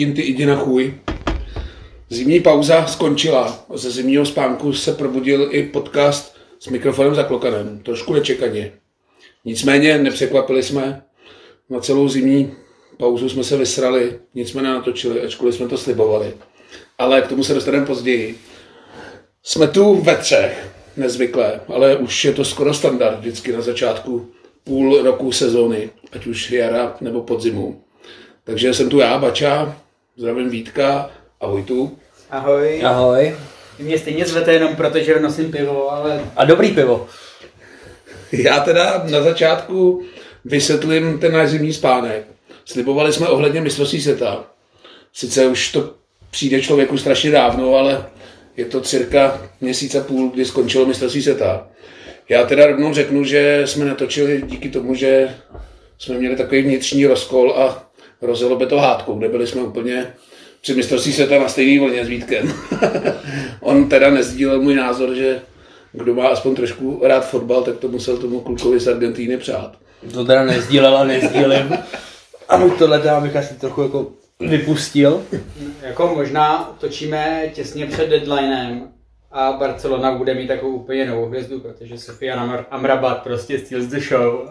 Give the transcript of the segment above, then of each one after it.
Putin, ty jdi na chuj. Zimní pauza skončila. Ze zimního spánku se probudil i podcast s mikrofonem za klokanem. Trošku nečekaně. Nicméně nepřekvapili jsme. Na celou zimní pauzu jsme se vysrali, nic jsme nenatočili, ačkoliv jsme to slibovali. Ale k tomu se dostaneme později. Jsme tu ve třech, nezvyklé, ale už je to skoro standard vždycky na začátku půl roku sezóny, ať už jara nebo podzimu. Takže jsem tu já, Bača, zdravím Vítka a Vojtu. Ahoj. Ahoj. Mě stejně zvete jenom proto, že nosím pivo, ale... A dobrý pivo. Já teda na začátku vysvětlím ten náš zimní spánek. Slibovali jsme ohledně mistrovství světa. Sice už to přijde člověku strašně dávno, ale je to cirka měsíc a půl, kdy skončilo mistrovství světa. Já teda rovnou řeknu, že jsme natočili díky tomu, že jsme měli takový vnitřní rozkol a rozjelo by to hádkou, kde byli jsme úplně při mistrovství světa na stejný vlně s Vítkem. On teda nezdílel můj názor, že kdo má aspoň trošku rád fotbal, tak to musel tomu klukovi z Argentíny přát. To teda nezdílel a nezdílím. A můj tohle teda bych asi trochu jako vypustil. Jako možná točíme těsně před deadlinem a Barcelona bude mít takovou úplně novou hvězdu, protože Sofia Amrabat prostě steals the show.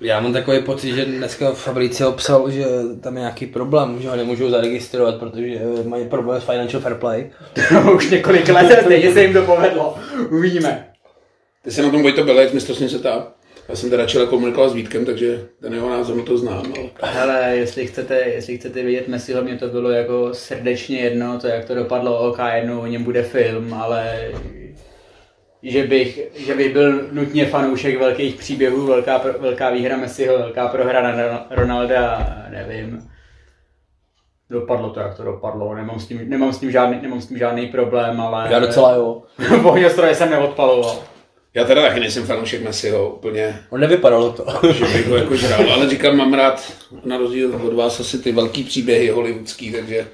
Já mám takový pocit, že dneska Fabricio psal, že tam je nějaký problém, že ho nemůžou zaregistrovat, protože mají problém s Financial Fair Play. Už několik let, stejně se jim to povedlo. Uvidíme. Ty se na tom Vojto Belek, mistrovství světa. Já jsem teda čele komunikoval s Vítkem, takže ten jeho názor to znám. Ale... Hele, jestli chcete, jestli chcete vidět Messiho, mě to bylo jako srdečně jedno, to jak to dopadlo, OK, jednou o něm bude film, ale že bych, že bych byl nutně fanoušek velkých příběhů, velká, velká výhra Messiho, velká prohra na Ronalda, nevím. Dopadlo to, jak to dopadlo, nemám s tím, nemám s tím, žádný, nemám s tím žádný problém, ale... Já docela jo. Ohňostroje jsem neodpaloval. Já teda taky nejsem fanoušek Messiho úplně. On nevypadalo to. že bych ho jako žral, ale říkám, mám rád na rozdíl od vás asi ty velký příběhy hollywoodský, takže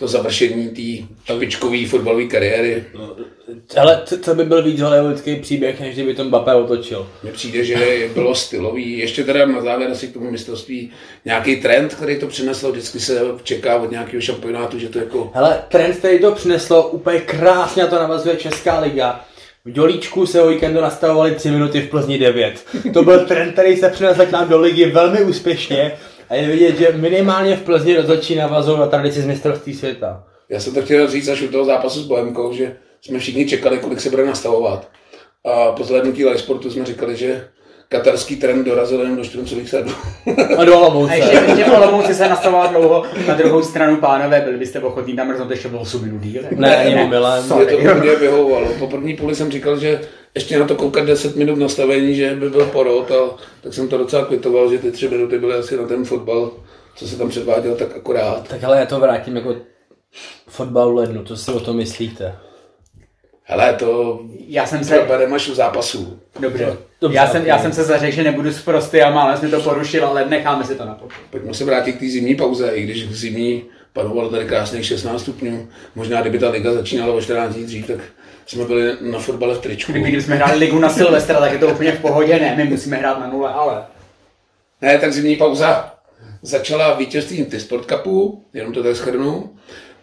to završení té špičkové fotbalové kariéry. No, ale co by byl víc hollywoodský příběh, než kdyby to Mbappé otočil? Mně přijde, že bylo stylový. Ještě teda na závěr asi k tomu mistrovství nějaký trend, který to přineslo, vždycky se čeká od nějakého šampionátu, že to jako... Hele, trend, který to přineslo, úplně krásně to navazuje Česká liga v Dělíčku se o víkendu nastavovali 3 minuty v Plzni 9. To byl trend, který se přinesl k nám do ligy velmi úspěšně a je vidět, že minimálně v Plzni rozhodčí navazují na tradici z mistrovství světa. Já jsem to chtěl říct až u toho zápasu s Bohemkou, že jsme všichni čekali, kolik se bude nastavovat. A po zhlédnutí live sportu jsme říkali, že katarský trend dorazil jen do 4,7. A do Olomouce. A ještě, ještě v Olomouci se nastavoval dlouho. Na druhou stranu, pánové, byli byste ochotní tam mrznout ještě bylo 8 minut díl? Ne, ani ne, milé. Mě to úplně vyhovovalo. Po první půli jsem říkal, že ještě na to koukat 10 minut nastavení, že by byl porod, a tak jsem to docela kvitoval, že ty tři minuty byly asi na ten fotbal, co se tam předváděl, tak akorát. Tak ale já to vrátím jako fotbal lednu, co si o tom myslíte? Hele, to já jsem se... u zápasů. Dobře. Dobře já, jsem, já jsem se zařekl, že nebudu sprostý a málem jsme to porušil, ale necháme si to na potom. Pojďme se vrátit k té zimní pauze, i když v zimní panovalo tady krásných 16 stupňů. Možná kdyby ta liga začínala o 14 dní dřív, tak jsme byli na fotbale v tričku. Kdyby jsme hráli ligu na Silvestra, tak je to úplně v pohodě, ne, my musíme hrát na nule, ale... Ne, tak zimní pauza začala vítězstvím T-Sport Cupu, jenom to tak schrnu,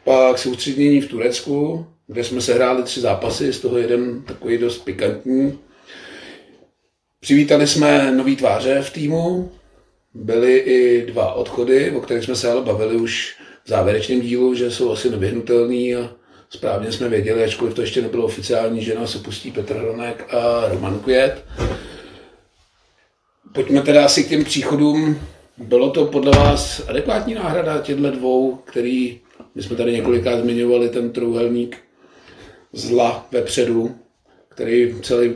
pak soustředění v Turecku, kde jsme se hráli tři zápasy, z toho jeden takový dost pikantní. Přivítali jsme nový tváře v týmu, byly i dva odchody, o kterých jsme se ale bavili už v závěrečném dílu, že jsou asi nevyhnutelný a správně jsme věděli, ačkoliv to ještě nebylo oficiální, že nás opustí Petr Hronek a Roman Květ. Pojďme teda asi k těm příchodům. Bylo to podle vás adekvátní náhrada těchto dvou, který, my jsme tady několikrát zmiňovali, ten trouhelník zla vepředu, který celý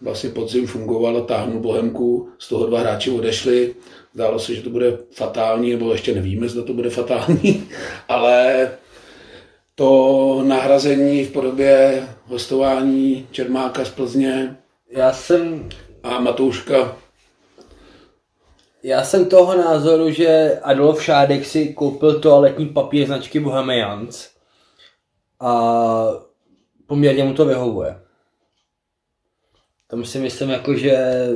vlastně podzim fungoval a táhnul Bohemku, z toho dva hráči odešli, zdálo se, že to bude fatální, nebo ještě nevíme, zda to bude fatální, ale to nahrazení v podobě hostování Čermáka z Plzně já jsem... a Matouška já jsem toho názoru, že Adolf Šádek si koupil toaletní papír značky Bohemians a poměrně mu to vyhovuje. Tam si myslím, jako, že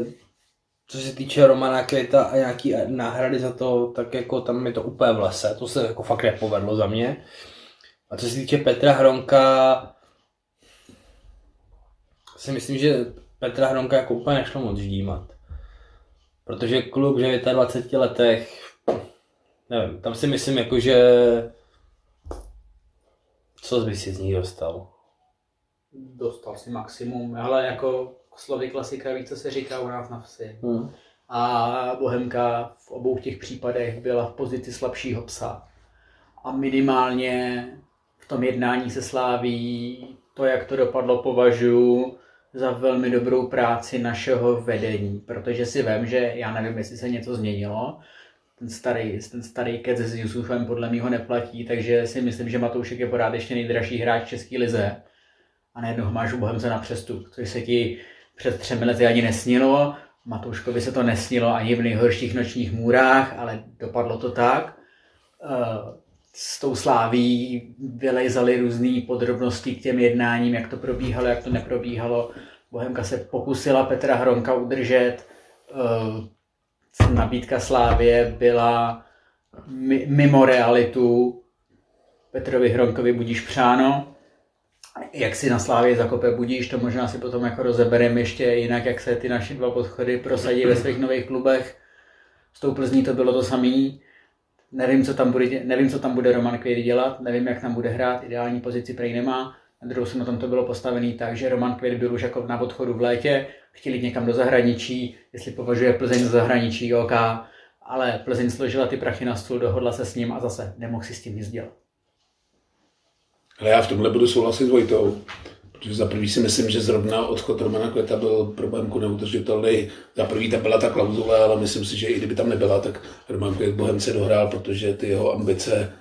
co se týče Romana Květa a nějaký náhrady za to, tak jako tam je to úplně v lese. To se jako fakt nepovedlo za mě. A co se týče Petra Hronka, si myslím, že Petra Hronka jako úplně nešlo moc ždímat. Protože kluk v 29 letech, nevím, tam si myslím jako, že co by si z ní dostal? Dostal si maximum, ale jako slovy klasika víc, co se říká u nás na vsi. Hmm. A Bohemka v obou těch případech byla v pozici slabšího psa. A minimálně v tom jednání se sláví to, jak to dopadlo, považuji za velmi dobrou práci našeho vedení, protože si vím, že já nevím, jestli se něco změnilo, ten starý, ten starý kec s Jusufem podle mého neplatí, takže si myslím, že Matoušek je pořád ještě nejdražší hráč v České lize. A najednou ho máš u Bohemce na přestup, což se ti před třemi lety ani nesnilo. Matouškovi se to nesnilo ani v nejhorších nočních můrách, ale dopadlo to tak. Eh, s tou sláví vylejzaly různé podrobnosti k těm jednáním, jak to probíhalo, jak to neprobíhalo. Bohemka se pokusila Petra Hronka udržet. Eh, nabídka Slávě byla mimo realitu. Petrovi Hronkovi budíš přáno. Jak si na Slávě zakope budíš, to možná si potom jako rozebereme ještě jinak, jak se ty naše dva podchody prosadí ve svých nových klubech. S tou Plzní to bylo to samé Nevím, co tam bude, nevím, co tam bude Roman Kvědy dělat, nevím, jak tam bude hrát, ideální pozici prej nemá. Na druhou stranu tom to bylo postavené tak, že Roman Kvědy byl už jako na odchodu v létě, chtěli někam do zahraničí, jestli považuje Plzeň za zahraničí, OK, ale Plzeň složila ty prachy na stůl, dohodla se s ním a zase nemohl si s tím nic dělat. Ale já v tomhle budu souhlasit s Vojtou. Protože za prvý si myslím, že zrovna odchod Romana Kveta byl pro Bohemku neudržitelný. Za prvý tam byla ta klauzule, ale myslím si, že i kdyby tam nebyla, tak Roman Květ Bohemce dohrál, protože ty jeho ambice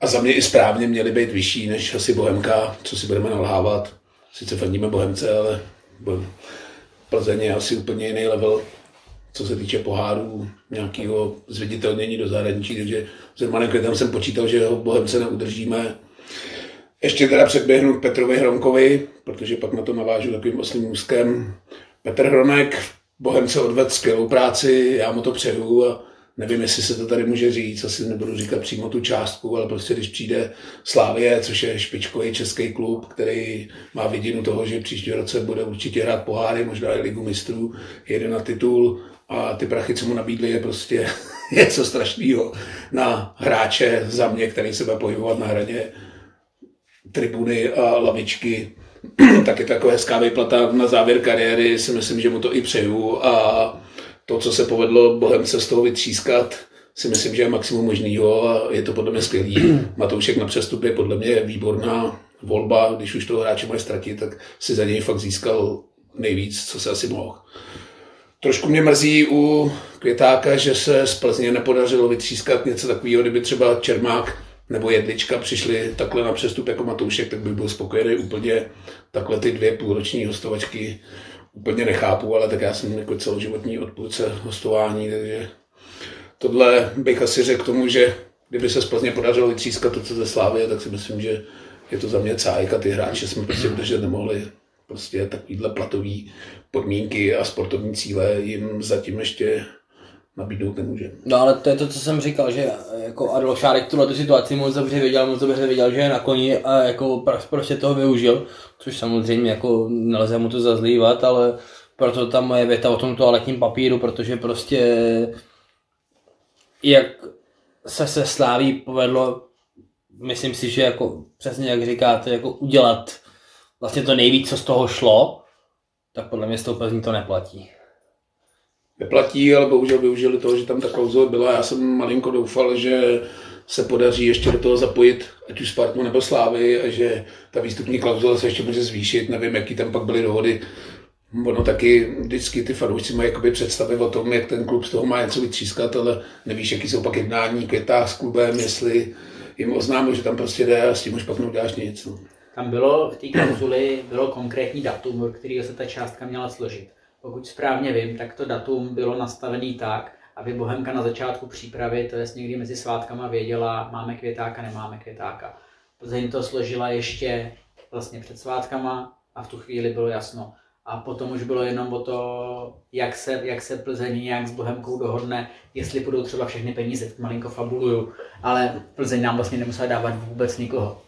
a za mě i správně měly být vyšší než asi Bohemka, co si budeme nalhávat. Sice fandíme Bohemce, ale Plzeň je asi úplně jiný level, co se týče pohárů, nějakého zviditelnění do zahraničí, takže s Romanem Květem jsem počítal, že ho Bohemce neudržíme ještě teda předběhnu Petrovi Hronkovi, protože pak na to navážu takovým oslým úzkem. Petr Hronek Bohemce odvedl skvělou práci, já mu to přeju a nevím, jestli se to tady může říct, asi nebudu říkat přímo tu částku, ale prostě když přijde Slávě, což je špičkový český klub, který má vidinu toho, že příští roce bude určitě hrát poháry, možná i ligu mistrů, jede na titul a ty prachy, co mu nabídli, je prostě něco strašného na hráče za mě, který se bude pohybovat na hraně tribuny a lavičky, tak je takové hezká vyplata na závěr kariéry, si myslím, že mu to i přeju a to, co se povedlo Bohemce z toho vytřískat, si myslím, že je maximum možného a je to podle mě skvělý. Matoušek na přestup je podle mě výborná volba, když už toho hráče může ztratit, tak si za něj fakt získal nejvíc, co se asi mohl. Trošku mě mrzí u Květáka, že se z Plzně nepodařilo vytřískat něco takového, kdyby třeba Čermák nebo Jedlička přišli takhle na přestup jako Matoušek, tak bych byl spokojený úplně. Takhle ty dvě půlroční hostovačky úplně nechápu, ale tak já jsem jako celoživotní odpůrce hostování, takže tohle bych asi řekl tomu, že kdyby se z Plzně podařilo vytřískat to, co ze Slávy, tak si myslím, že je to za mě cájka, ty hráči jsme prostě udržet nemohli. Prostě takovýhle platový podmínky a sportovní cíle jim zatím ještě nabídnout nemůže. No ale to je to, co jsem říkal, že jako Adolf Šárek tuhle tu situaci moc dobře věděl, moc dobře věděl, že je na koni a jako prostě toho využil, což samozřejmě jako nelze mu to zazlívat, ale proto ta moje věta o tom toaletním papíru, protože prostě jak se se Sláví povedlo, myslím si, že jako přesně jak říkáte, jako udělat vlastně to nejvíc, co z toho šlo, tak podle mě tou Plzní to neplatí neplatí, ale bohužel využili toho, že tam ta klauzule byla. Já jsem malinko doufal, že se podaří ještě do toho zapojit, ať už Spartu nebo Slávy, a že ta výstupní klauzule se ještě může zvýšit. Nevím, jaký tam pak byly dohody. Ono taky vždycky ty fanoušci mají jakoby představy o tom, jak ten klub z toho má něco vytřískat, ale nevíš, jaký jsou pak jednání květách s klubem, jestli jim oznámil, že tam prostě jde a s tím už pak neuděláš nic. No. Tam bylo v té klauzuli bylo konkrétní datum, který se ta částka měla složit pokud správně vím, tak to datum bylo nastavené tak, aby Bohemka na začátku přípravy, to je někdy mezi svátkama, věděla, máme květáka, nemáme květáka. Plzeň to složila ještě vlastně před svátkama a v tu chvíli bylo jasno. a potom už bylo jenom o to, jak se, jak se Plzeň nějak s Bohemkou dohodne, jestli budou třeba všechny peníze, malinko fabuluju, ale Plzeň nám vlastně nemusela dávat vůbec nikoho.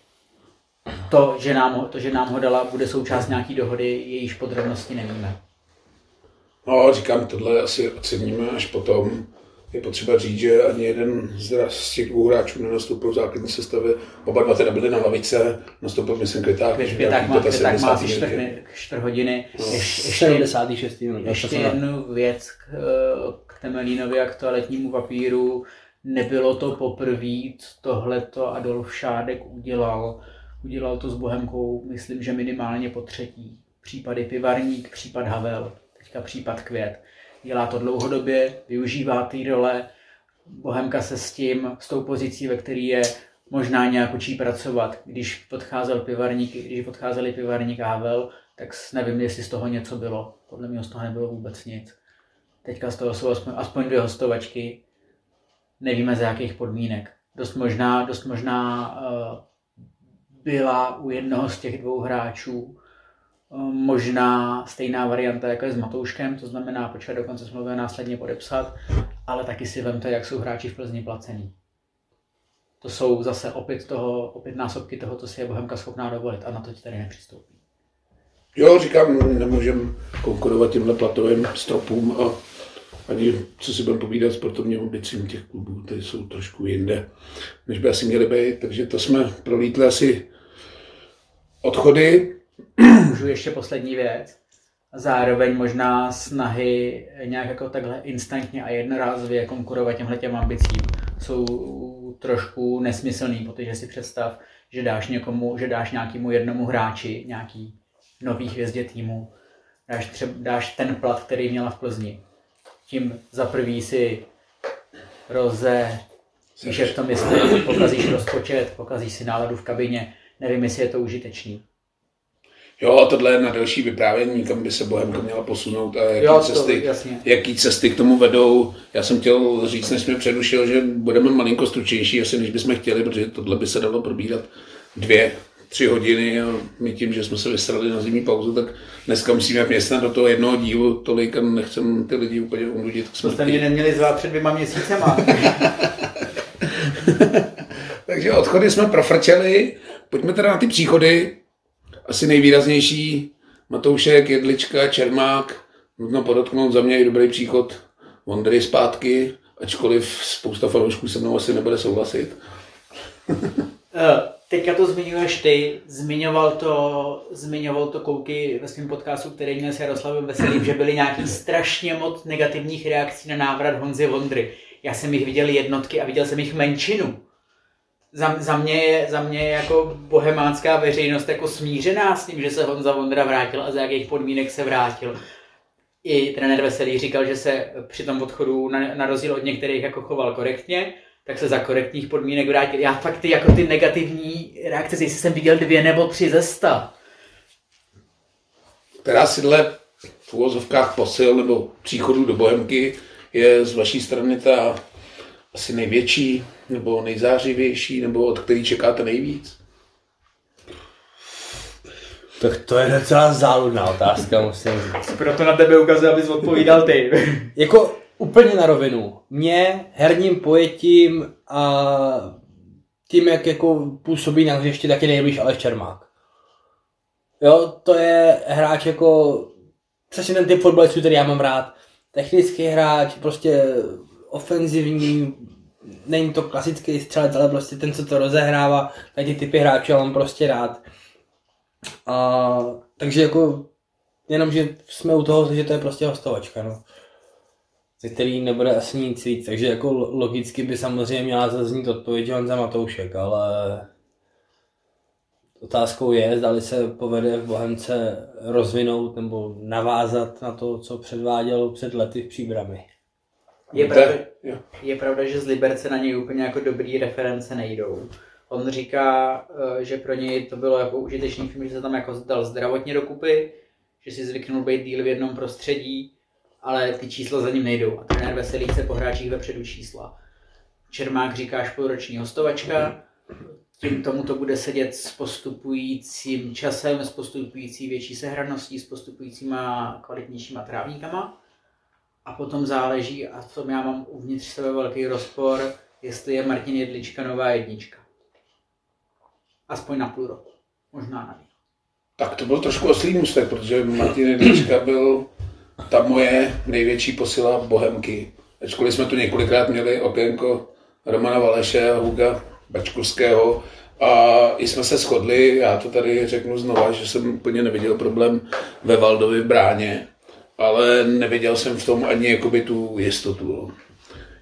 To, že nám, to, že nám ho dala, bude součást nějaký dohody, jejíž podrobnosti nevíme. No, říkám, tohle asi oceníme až potom. Je potřeba říct, že ani jeden z těch dvou hráčů nenastoupil v základní sestavě. Oba dva teda byli na lavice, nastoupil myslím Květák. Květák má, Květák má asi čtvrt, čtvrt hodiny. No. Ještě, ještě, 76. minut. Ještě jednu věc k, k Temelínovi a k toaletnímu papíru. Nebylo to poprvé, tohleto Adolf Šádek udělal. Udělal to s Bohemkou, myslím, že minimálně po třetí. Případy Pivarník, případ Havel teďka případ Květ. Dělá to dlouhodobě, využívá ty role, Bohemka se s tím, s tou pozicí, ve který je možná nějak učí pracovat. Když podcházel pivarník, když podcházeli pivarník Havel, tak nevím, jestli z toho něco bylo. Podle mě z toho nebylo vůbec nic. Teďka z toho jsou aspoň, aspoň dvě hostovačky. Nevíme, za jakých podmínek. Dost možná, dost možná uh, byla u jednoho z těch dvou hráčů možná stejná varianta, jako je s Matouškem, to znamená počkat do konce smlouvy a následně podepsat, ale taky si vemte, jak jsou hráči v Plzni placený. To jsou zase opět, toho, opět násobky toho, co si je Bohemka schopná dovolit a na to ti tady nepřistoupí. Jo, říkám, nemůžeme konkurovat těmhle platovým stropům a ani, co si budeme povídat, sportovním ambicím těch klubů, ty jsou trošku jinde, než by asi měly být, takže to jsme prolítli asi odchody, Můžu ještě poslední věc. Zároveň možná snahy nějak jako takhle instantně a jednorázově konkurovat těmhle těm ambicím jsou trošku nesmyslný, protože si představ, že dáš někomu, že dáš nějakému jednomu hráči, nějaký nový hvězdě týmu, dáš, třeba, dáš ten plat, který měla v Plzni. Tím za prvý si roze, víš, jak to myslíš, pokazíš rozpočet, pokazíš si náladu v kabině, nevím, jestli je to užitečný. Jo, tohle je na další vyprávění, kam by se Bohemka měla posunout a jaký, jo, cesty, jaký cesty k tomu vedou. Já jsem chtěl říct, než jsme předušil, že budeme malinko stručnější, asi než bychom chtěli, protože tohle by se dalo probírat dvě, tři hodiny a my tím, že jsme se vysrali na zimní pauzu, tak dneska musíme městnat do toho jednoho dílu tolik a nechcem ty lidi úplně unudit. To jste mě neměli zvát před dvěma měsícema. Takže odchody jsme profrčeli, pojďme teda na ty příchody asi nejvýraznější Matoušek, Jedlička, Čermák, nutno podotknout za mě i dobrý příchod Vondry zpátky, ačkoliv spousta fanoušků se mnou asi nebude souhlasit. Eh, teďka to zmiňuješ ty, zmiňoval to, zmiňoval to Kouky ve svém podcastu, který měl s Jaroslavem Veselým, že byly nějaký strašně moc negativních reakcí na návrat Honzy Vondry. Já jsem jich viděl jednotky a viděl jsem jich menšinu za, za, mě je, za mě je jako bohemánská veřejnost jako smířená s tím, že se Honza Vondra vrátil a za jakých podmínek se vrátil. I trenér Veselý říkal, že se při tom odchodu na, na rozdíl od některých jako choval korektně, tak se za korektních podmínek vrátil. Já fakt ty, jako ty negativní reakce, jestli jsem viděl dvě nebo tři ze sta. Která si dle v úvozovkách posil nebo příchodu do Bohemky je z vaší strany ta asi největší, nebo nejzářivější, nebo od který čekáte nejvíc? Tak to je docela záludná otázka, musím říct. Proto na tebe ukazuje, abys odpovídal ty. jako úplně na rovinu. Mě herním pojetím a tím, jak jako působí na hřišti, tak je nejblíž Aleš Čermák. Jo, to je hráč jako přesně ten typ fotbalistů, který já mám rád. Technický hráč, prostě ofenzivní, není to klasický střelec, ale prostě ten, co to rozehrává, tady ty typy hráčů, mám prostě rád. A, takže jako, jenom, že jsme u toho, že to je prostě hostovačka, no. Ze který nebude asi nic víc, takže jako logicky by samozřejmě měla zaznít odpověď za Matoušek, ale otázkou je, zda se povede v Bohemce rozvinout nebo navázat na to, co předváděl před lety v Příbrami. Je pravda, je pravda, že z Liberce na něj úplně jako dobrý reference nejdou. On říká, eh, že pro něj to bylo jako užitečný film, že se tam jako dal zdravotně dokupy, že si zvyknul být díl v jednom prostředí, ale ty čísla za ním nejdou. A trenér Veselý chce po hráčích vepředu čísla. Čermák říká půlroční hostovačka, tím tomu to bude sedět s postupujícím časem, s postupující větší sehraností, s postupujícíma kvalitnějšíma trávníkama. A potom záleží, a v tom já mám uvnitř sebe velký rozpor, jestli je Martin Jedlička nová jednička. Aspoň na půl roku. Možná na víc. Tak to byl trošku oslý můstek, protože Martin Jedlička byl ta moje největší posila Bohemky. Ačkoliv jsme tu několikrát měli okénko Romana Valeše a Huga Bačkovského a i jsme se shodli, já to tady řeknu znova, že jsem úplně neviděl problém ve Valdovi bráně, ale neviděl jsem v tom ani jakoby tu jistotu.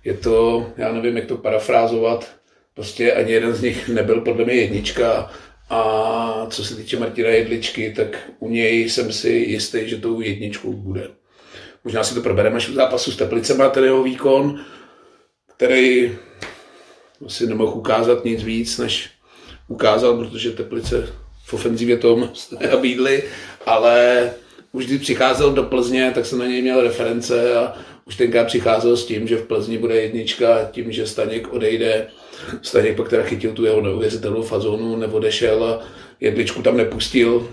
Je to, já nevím, jak to parafrázovat, prostě ani jeden z nich nebyl podle mě jednička a co se týče Martina Jedličky, tak u něj jsem si jistý, že tou jedničkou bude. Možná si to probereme až v zápasu s Teplicema, ten jeho výkon, který asi nemohl ukázat nic víc, než ukázal, protože Teplice v ofenzivě tom nabídli, ale už když přicházel do Plzně, tak jsem na něj měl reference a už tenkrát přicházel s tím, že v Plzni bude jednička, tím, že Staněk odejde. Staněk pak teda chytil tu jeho neuvěřitelnou fazonu, neodešel a jedličku tam nepustil,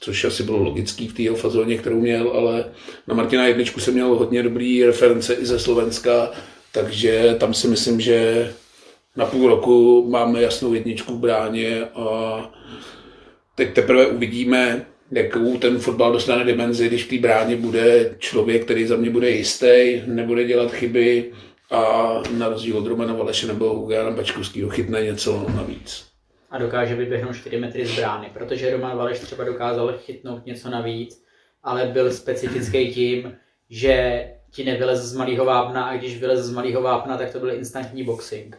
což asi bylo logický v té jeho fazóně, kterou měl, ale na Martina jedničku jsem měl hodně dobrý reference i ze Slovenska, takže tam si myslím, že na půl roku máme jasnou jedničku v bráně a teď teprve uvidíme, jakou ten fotbal dostane dimenzi, když v té bráně bude člověk, který za mě bude jistý, nebude dělat chyby a na rozdíl od Romana Valeše nebo Hugana Bačkovského chytne něco navíc. A dokáže vyběhnout 4 metry z brány, protože Roman Valeš třeba dokázal chytnout něco navíc, ale byl specifický tím, že ti nevylez z malého vápna a když vylez z malého vápna, tak to byl instantní boxing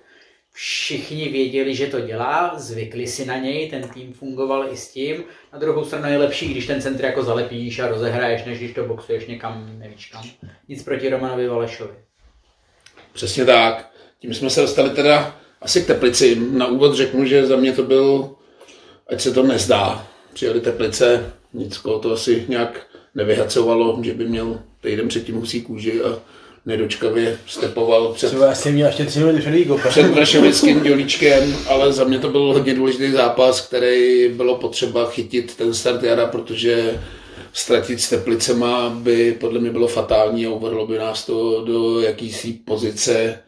všichni věděli, že to dělá, zvykli si na něj, ten tým fungoval i s tím. Na druhou stranu je lepší, když ten centr jako zalepíš a rozehraješ, než když to boxuješ někam, nevíš kam. Nic proti Romanovi Valešovi. Přesně tak. Tím jsme se dostali teda asi k Teplici. Na úvod řeknu, že za mě to byl, ať se to nezdá, přijeli Teplice, nic to asi nějak nevyhacovalo, že by měl týden předtím husí kůži a nedočkavě stepoval před, Třeba asi měl ještě tři minuty před před dělíčkem, ale za mě to byl hodně důležitý zápas, který bylo potřeba chytit ten start jara, protože ztratit s Teplicema by podle mě bylo fatální a uvrhlo by nás to do jakýsi pozice,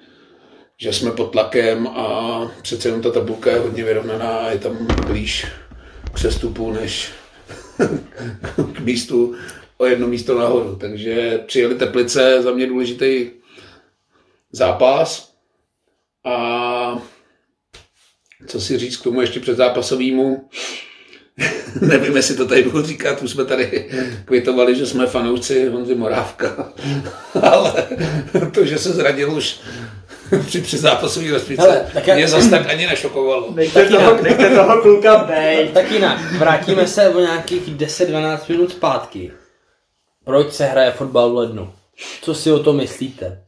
že jsme pod tlakem a přece jenom ta tabulka je hodně vyrovnaná a je tam blíž k přestupu než k místu o jedno místo nahoru. Takže přijeli Teplice, za mě důležitý zápas. A co si říct k tomu ještě před zápasovýmu, nevím, jestli to tady budu říkat, už jsme tady kvitovali, že jsme fanoušci Honzy Morávka, ale to, že se zradil už při předzápasové rozpice, mě zase tak ani nešokovalo. Nechte toho, nechte toho kluka bejt. Tak jinak, vrátíme se o nějakých 10-12 minut zpátky. Proč se hraje fotbal v lednu? Co si o to myslíte?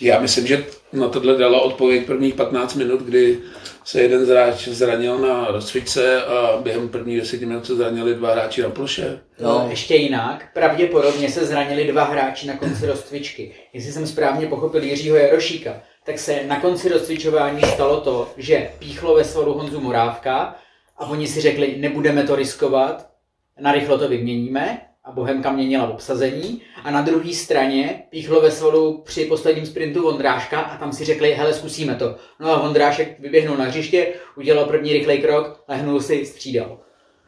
Já myslím, že na tohle dala odpověď prvních 15 minut, kdy se jeden hráč zranil na rozcvičce a během prvních 10 minut se zranili dva hráči na ploše. No. Ještě jinak, pravděpodobně se zranili dva hráči na konci rozcvičky. Jestli jsem správně pochopil Jiřího Jarošíka, tak se na konci rozcvičování stalo to, že píchlo ve svalu Honzu Morávka a oni si řekli, nebudeme to riskovat, narychlo to vyměníme a Bohemka měnila obsazení a na druhé straně píchlo ve svalu při posledním sprintu Vondráška a tam si řekli, hele, zkusíme to. No a Vondrášek vyběhnul na hřiště, udělal první rychlej krok, lehnul si, střídal.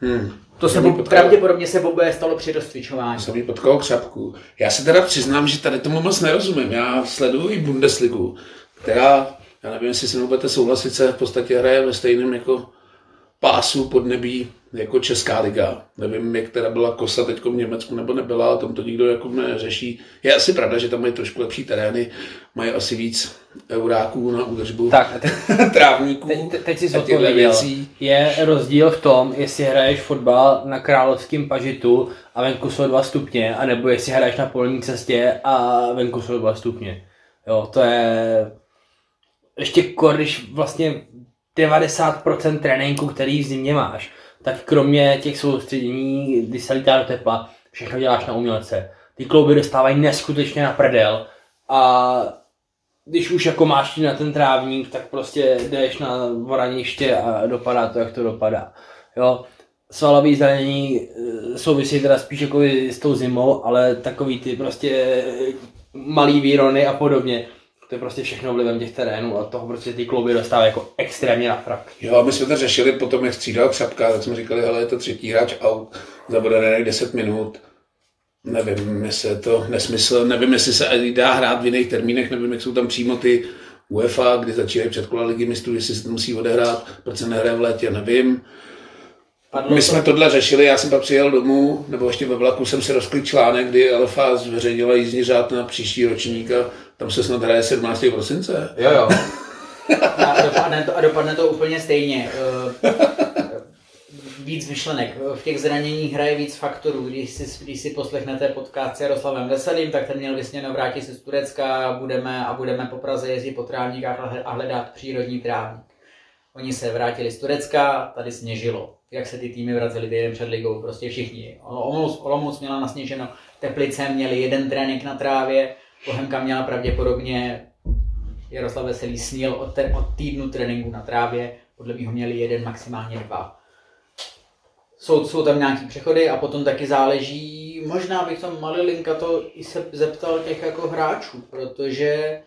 Hmm. To se potkal. pravděpodobně se oboje stalo při rozcvičování. Jsem jí potkal křapku. Já se teda přiznám, že tady tomu moc nerozumím. Já sleduju i Bundesligu, která, já nevím, jestli se mnou budete souhlasit, se v podstatě hraje ve stejném jako pásu podnebí jako Česká liga. Nevím, jak teda byla kosa teď v Německu nebo nebyla, o tom to nikdo jako neřeší. Je asi pravda, že tam mají trošku lepší terény, mají asi víc euráků na údržbu Tak, a teď, trávníků teď, teď, teď jsi a těchto odpověděl. věcí. Je rozdíl v tom, jestli hraješ fotbal na královském pažitu a venku jsou dva stupně, anebo jestli hraješ na polní cestě a venku jsou dva stupně. Jo, to je ještě když vlastně 90% tréninku, který v zimě máš, tak kromě těch soustředění, kdy se lítá do tepla, všechno děláš na umělce. Ty klouby dostávají neskutečně na prdel a když už jako máš na ten trávník, tak prostě jdeš na voraniště a dopadá to, jak to dopadá. Jo, svalový zranění eh, souvisí teda spíš jako s tou zimou, ale takový ty prostě malý výrony a podobně, to je prostě všechno vlivem těch terénů a toho prostě ty kluby dostávají jako extrémně na frak. Jo, my jsme to řešili potom, jak střídal Křapka, tak jsme říkali, hele, je to třetí hráč out, zabode 10 minut. Nevím, jestli je to nesmysl, nevím, jestli se dá hrát v jiných termínech, nevím, jak jsou tam přímo ty UEFA, kdy začínají předkola ligy mistrů, jestli se to musí odehrát, proč se nehraje v létě, nevím. Padlo My to... jsme tohle řešili, já jsem pak přijel domů, nebo ještě ve vlaku jsem si rozklik článek, kdy Alfa zveřejnila jízdní řád na příští ročník a tam se snad hraje 17. prosince. Jo, jo. A dopadne to, a dopadne to úplně stejně. Eh, víc myšlenek. V těch zraněních hraje víc faktorů. Když si, když si poslechnete podcast s Jaroslavem Veselým, tak ten měl vysněno vrátit se z Turecka budeme, a budeme po Praze jezdit po trávníkách a hledat přírodní trávník. Oni se vrátili z Turecka, tady sněžilo. Jak se ty týmy vraceli týden před ligou, prostě všichni. Olomouc, Olomouc měla nasněženo, Teplice měli jeden trénink na trávě, Bohemka měla pravděpodobně, Jaroslav Veselý snil od, te, od týdnu tréninku na trávě, podle mě ho měli jeden, maximálně dva. Jsou, jsou tam nějaký přechody a potom taky záleží, možná bych to Malilinka to i se zeptal těch jako hráčů, protože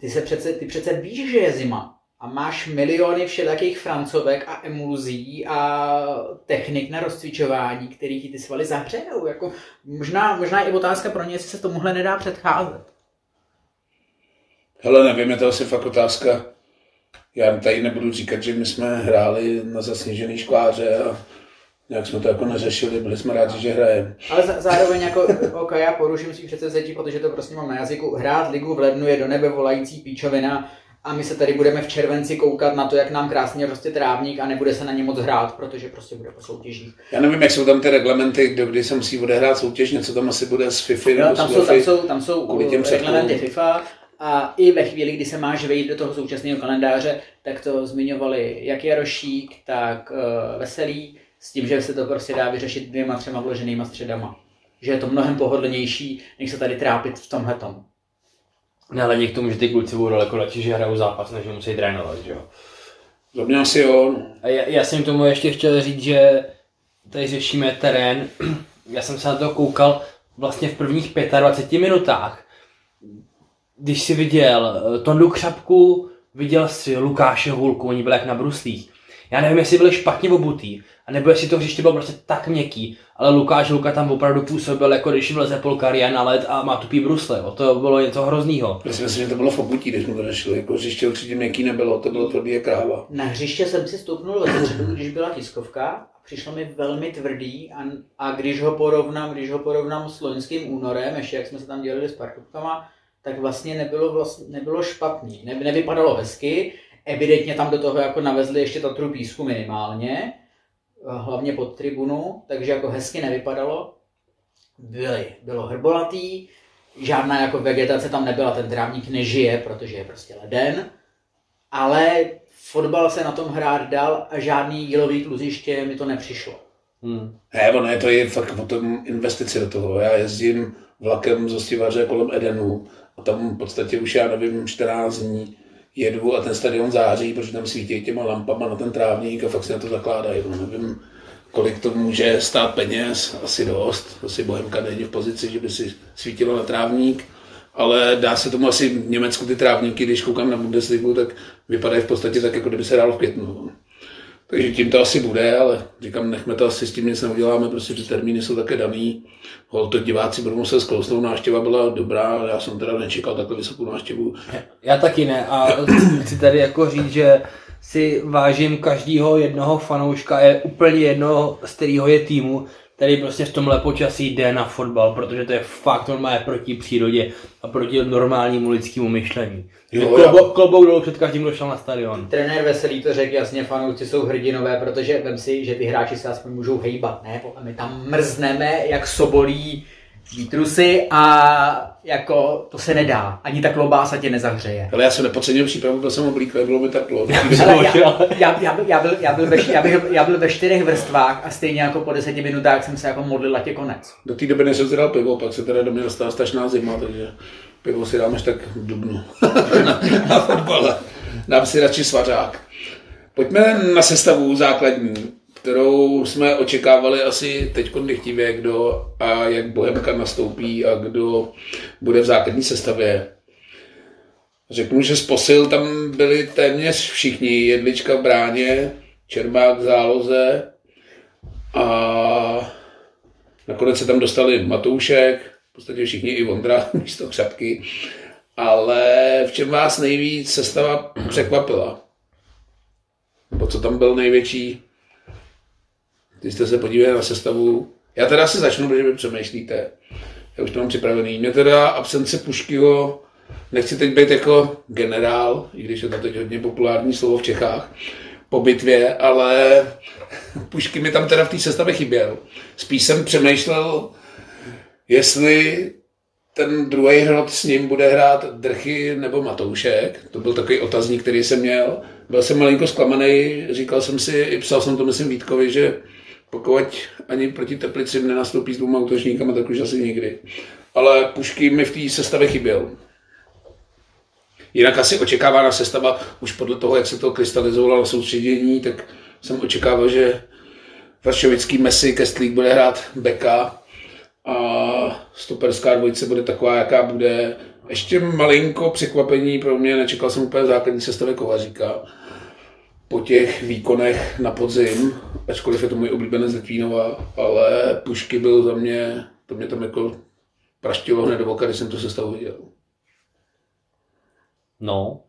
ty, se přece, ty přece víš, že je zima a máš miliony všelijakých francovek a emulzí a technik na rozcvičování, který ti ty svaly zahřejou. Jako, možná, možná i otázka pro ně, jestli se tomuhle nedá předcházet. Hele, nevím, je to asi fakt otázka. Já tady nebudu říkat, že my jsme hráli na zasněžený škváře a nějak jsme to jako neřešili, byli jsme rádi, že hrajeme. Ale zároveň jako, ok, já poruším si předsevzetí, protože to prostě mám na jazyku. Hrát ligu v lednu je do nebe volající píčovina a my se tady budeme v červenci koukat na to, jak nám krásně roste trávník a nebude se na ně moc hrát, protože prostě bude po soutěžích. Já nevím, jak jsou tam ty reglementy, kdo kdy se musí odehrát soutěž, něco tam asi bude z FIFA no, nebo tam, jsou, tam jsou, tam jsou reglementy FIFA a i ve chvíli, kdy se máš vejít do toho současného kalendáře, tak to zmiňovali jak Jarošík, tak uh, Veselý, s tím, že se to prostě dá vyřešit dvěma, třema vloženýma středama. Že je to mnohem pohodlnější, než se tady trápit v tomhle tom. Nehledě k tomu, že ty kluci budou daleko radši, že hrajou zápas, než musí trénovat, že jo? Za mě asi jo. A já, já jsem tomu ještě chtěl říct, že tady řešíme terén. Já jsem se na to koukal vlastně v prvních 25 minutách. Když si viděl eh, Tondu Křapku, viděl si Lukáše Hulku, oni byli jak na bruslích. Já nevím, jestli byli špatně obutý, a nebo jestli to hřiště bylo prostě tak měkký, ale Lukáš Luka tam opravdu působil, jako když vleze polkaria na led a má tupý brusle. Jo. To bylo něco hroznýho. Myslím si, že to bylo v obutí, když jsme to. Jako hřiště určitě měkký nebylo, to bylo tvrdý jak kráva. Na hřiště jsem si stoupnul ve středu, když byla tiskovka a přišlo mi velmi tvrdý a, a když ho porovnám, když ho porovnám s loňským únorem, ještě jak jsme se tam dělali s parkovkama, tak vlastně nebylo, vlastně, nebylo špatný. Ne, nevypadalo hezky, evidentně tam do toho jako navezli ještě tatru písku minimálně, hlavně pod tribunu, takže jako hezky nevypadalo. Byly, bylo hrbolatý, žádná jako vegetace tam nebyla, ten trávník nežije, protože je prostě leden, ale fotbal se na tom hrát dal a žádný jílový kluziště mi to nepřišlo. Hmm. Ne, ono je to je fakt o tom investici do toho. Já jezdím vlakem z Ostivaře kolem Edenu a tam v podstatě už já nevím 14 dní jedu a ten stadion září, protože tam svítí těma lampama na ten trávník a fakt se na to zakládají. No, nevím, kolik to může stát peněz, asi dost. Asi Bohemka není v pozici, že by si svítilo na trávník, ale dá se tomu asi v Německu ty trávníky, když koukám na Bundesligu, tak vypadají v podstatě tak, jako kdyby se dalo v květnu. Takže tím to asi bude, ale říkám, nechme to asi s tím nic neuděláme, prostě ty termíny jsou také daný. Hol to diváci budou muset sklousnout, návštěva byla dobrá, ale já jsem teda nečekal takhle vysokou návštěvu. Já taky ne a chci tady jako říct, že si vážím každého jednoho fanouška, je úplně jedno, z kterého je týmu, který prostě v tomhle počasí jde na fotbal, protože to je fakt normálně proti přírodě a proti normálnímu lidskému myšlení. Klobo, klobou dolů před každým, kdo šel na stadion. Trenér Veselý to řekl jasně, fanoušci jsou hrdinové, protože vem si, že ty hráči se aspoň můžou hejbat, ne? A my tam mrzneme jak sobolí výtrusy a jako to se nedá. Ani ta klobása tě nezahřeje. Ale já jsem nepodcenil přípravu, byl jsem oblíklý, bylo mi tak já, já, já, já, byl, já, byl, já, byl ve, já, byl, já byl ve čtyřech vrstvách a stejně jako po deseti minutách jsem se jako modlil, je konec. Do té doby než jsem pivo, pak se teda do mě dostala strašná zima, takže Pivo si dáme až tak v dubnu. na fotbale. Dám si radši svařák. Pojďme na sestavu základní, kterou jsme očekávali asi teď nechtivě, kdo a jak Bohemka nastoupí a kdo bude v základní sestavě. Řeknu, že z posil tam byli téměř všichni. Jedlička v bráně, Čermák v záloze a nakonec se tam dostali Matoušek, v podstatě všichni i Vondra místo křapky. Ale v čem vás nejvíc sestava překvapila? Nebo co tam byl největší? Když jste se podívali na sestavu, já teda si začnu, protože vy přemýšlíte. Já už to mám připravený. Mě teda absence Puškyho, nechci teď být jako generál, i když je to teď hodně populární slovo v Čechách, po bitvě, ale Pušky mi tam teda v té sestavě chyběl. Spíš jsem přemýšlel, jestli ten druhý hrot s ním bude hrát Drchy nebo Matoušek. To byl takový otazník, který jsem měl. Byl jsem malinko zklamaný, říkal jsem si, i psal jsem to myslím Vítkovi, že pokud ani proti Teplicím nenastoupí s dvěma útočníkama, tak už asi nikdy. Ale Pušky mi v té sestavě chyběl. Jinak asi očekávána sestava, už podle toho, jak se to krystalizovalo na soustředění, tak jsem očekával, že Vašovický Messi Kestlík bude hrát beka a stoperská dvojice bude taková, jaká bude. Ještě malinko překvapení pro mě, nečekal jsem úplně základní sestavě Kovaříka po těch výkonech na podzim, ačkoliv je to můj oblíbený Litvínova, ale Pušky byl za mě, to mě tam jako praštilo hned do voka, když jsem to sestavu viděl. No,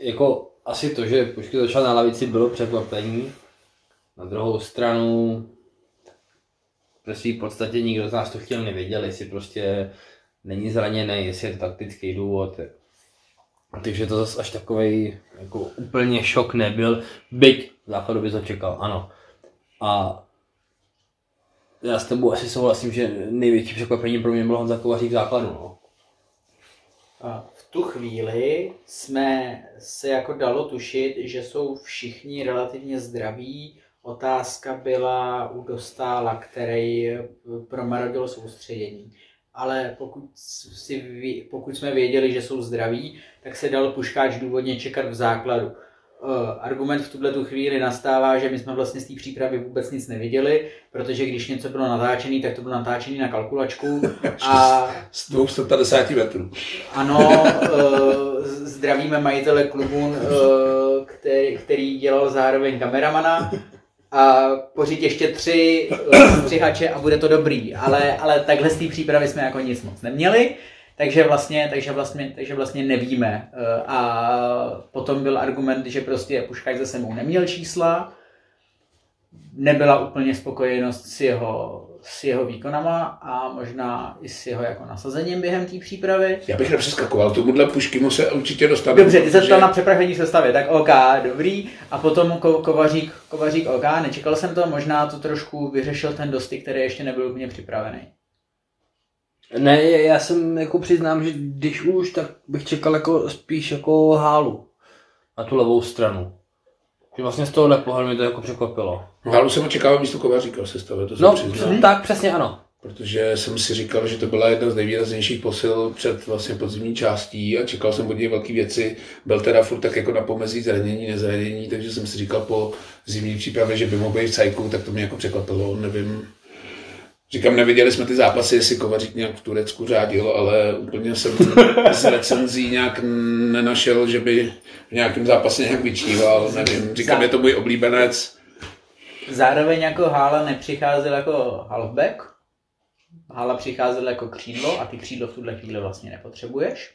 jako asi to, že Pušky začal na lavici, bylo překvapení. Na druhou stranu, ve své podstatě nikdo z nás to chtěl nevěděl, jestli prostě není zraněný, jestli je to taktický důvod. Takže to zase až takový jako úplně šok nebyl, byť základu by to čekal, ano. A já s tebou asi souhlasím, že největší překvapení pro mě byl Honza Kovařík základu. No. A v tu chvíli jsme se jako dalo tušit, že jsou všichni relativně zdraví. Otázka byla u Dostála, který promarodil soustředění. Ale pokud, si, pokud jsme věděli, že jsou zdraví, tak se dal Puškáč důvodně čekat v základu. Uh, argument v tuhle tu chvíli nastává, že my jsme vlastně z té přípravy vůbec nic neviděli, protože když něco bylo natáčené, tak to bylo natáčené na kalkulačku. A... Z 250 metrů. Ano, uh, zdravíme majitele klubu, uh, který, který dělal zároveň kameramana a pořiď ještě tři střihače a bude to dobrý. Ale, ale takhle z té přípravy jsme jako nic moc neměli. Takže vlastně, takže vlastně, takže vlastně nevíme. Eh, a potom byl argument, že prostě Puškák za sebou neměl čísla, nebyla úplně spokojenost s jeho, s jeho výkonama a možná i s jeho jako nasazením během té přípravy. Já bych nepřeskakoval, tomuhle Puškimu se určitě dostane. Dobře, ty se ptal na přepravení sestavy, tak OK, dobrý. A potom ko, Kovařík, Kovařík OK, nečekal jsem to, možná to trošku vyřešil ten dosty, který ještě nebyl úplně připravený. Ne, já jsem jako přiznám, že když už, tak bych čekal jako spíš jako hálu na tu levou stranu. Že vlastně z tohohle pohledu mě to jako překvapilo. Hálu jsem očekával místo Kovaříka v sestavě, to No, přiznal. tak přesně ano. Protože jsem si říkal, že to byla jedna z nejvýraznějších posil před vlastně podzimní částí a čekal jsem od něj velké věci. Byl teda furt tak jako na pomezí zranění, nezranění, takže jsem si říkal po zimní přípravě, že by mohl být v cajku, tak to mě jako překvapilo, nevím. Říkám, neviděli jsme ty zápasy, jestli Kovařík nějak v Turecku řádil, ale úplně jsem z recenzí nějak nenašel, že by v nějakém zápase nějak vyčíval, nevím. Říkám, je to můj oblíbenec. Zároveň jako Hála nepřicházel jako halfback, Hála přicházel jako křídlo a ty křídlo v tuhle chvíli vlastně nepotřebuješ.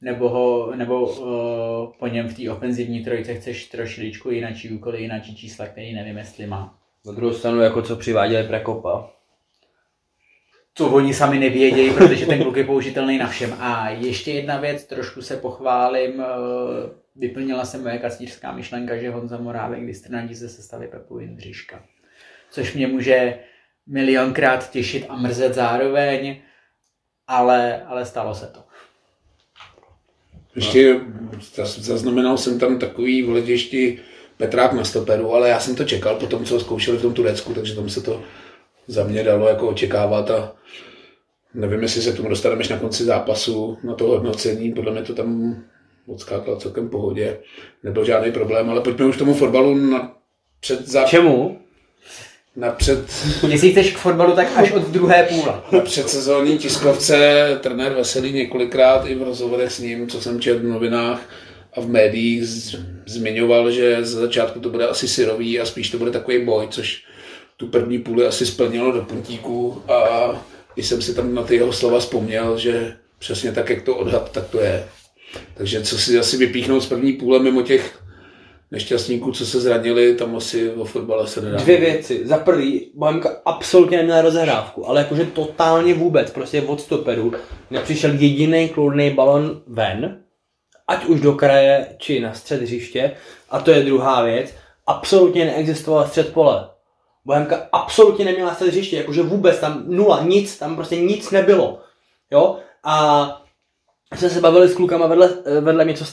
Nebo, ho, nebo uh, po něm v té ofenzivní trojce chceš trošičku jináčí úkoly, jináčí čísla, který nevím, jestli má. Na druhou stranu, jako co přiváděli Prekopa. To oni sami nevědějí, protože ten kluk je použitelný na všem. A ještě jedna věc, trošku se pochválím, eh, vyplnila se moje kacířská myšlenka, že Honza Morávek vystrnadí ze sestavy Pepu Jindřiška. Což mě může milionkrát těšit a mrzet zároveň, ale, ale stalo se to. Ještě zaznamenal jsem tam takový v hledišti Petrák na stoperu, ale já jsem to čekal po tom, co ho zkoušeli v tom Turecku, takže tam se to za mě dalo jako očekávat a Nevím, jestli se k tomu dostaneme na konci zápasu, na to hodnocení, podle mě to tam odskákalo celkem pohodě, nebyl žádný problém, ale pojďme už k tomu fotbalu na před zá... čemu? na před, Jestli chceš k fotbalu, tak až od druhé půle. na předsezónní tiskovce trenér Veselý několikrát i v rozhovorech s ním, co jsem četl v novinách a v médiích, z- zmiňoval, že ze začátku to bude asi syrový a spíš to bude takový boj, což tu první půli asi splnilo do puntíku a když jsem si tam na ty jeho slova vzpomněl, že přesně tak, jak to odhad, tak to je. Takže co si asi vypíchnout z první půle mimo těch nešťastníků, co se zranili, tam asi o fotbale se nedá. Dvě věci. Za prvý, Bohemka absolutně neměla rozehrávku, ale jakože totálně vůbec, prostě od stoperu nepřišel jediný kloudný balon ven, ať už do kraje, či na střed hřiště. A to je druhá věc. Absolutně neexistoval střed pole. Bohemka absolutně neměla střed hřiště, jakože vůbec tam nula, nic, tam prostě nic nebylo. Jo? A jsme se bavili s klukama vedle, vedle mě, co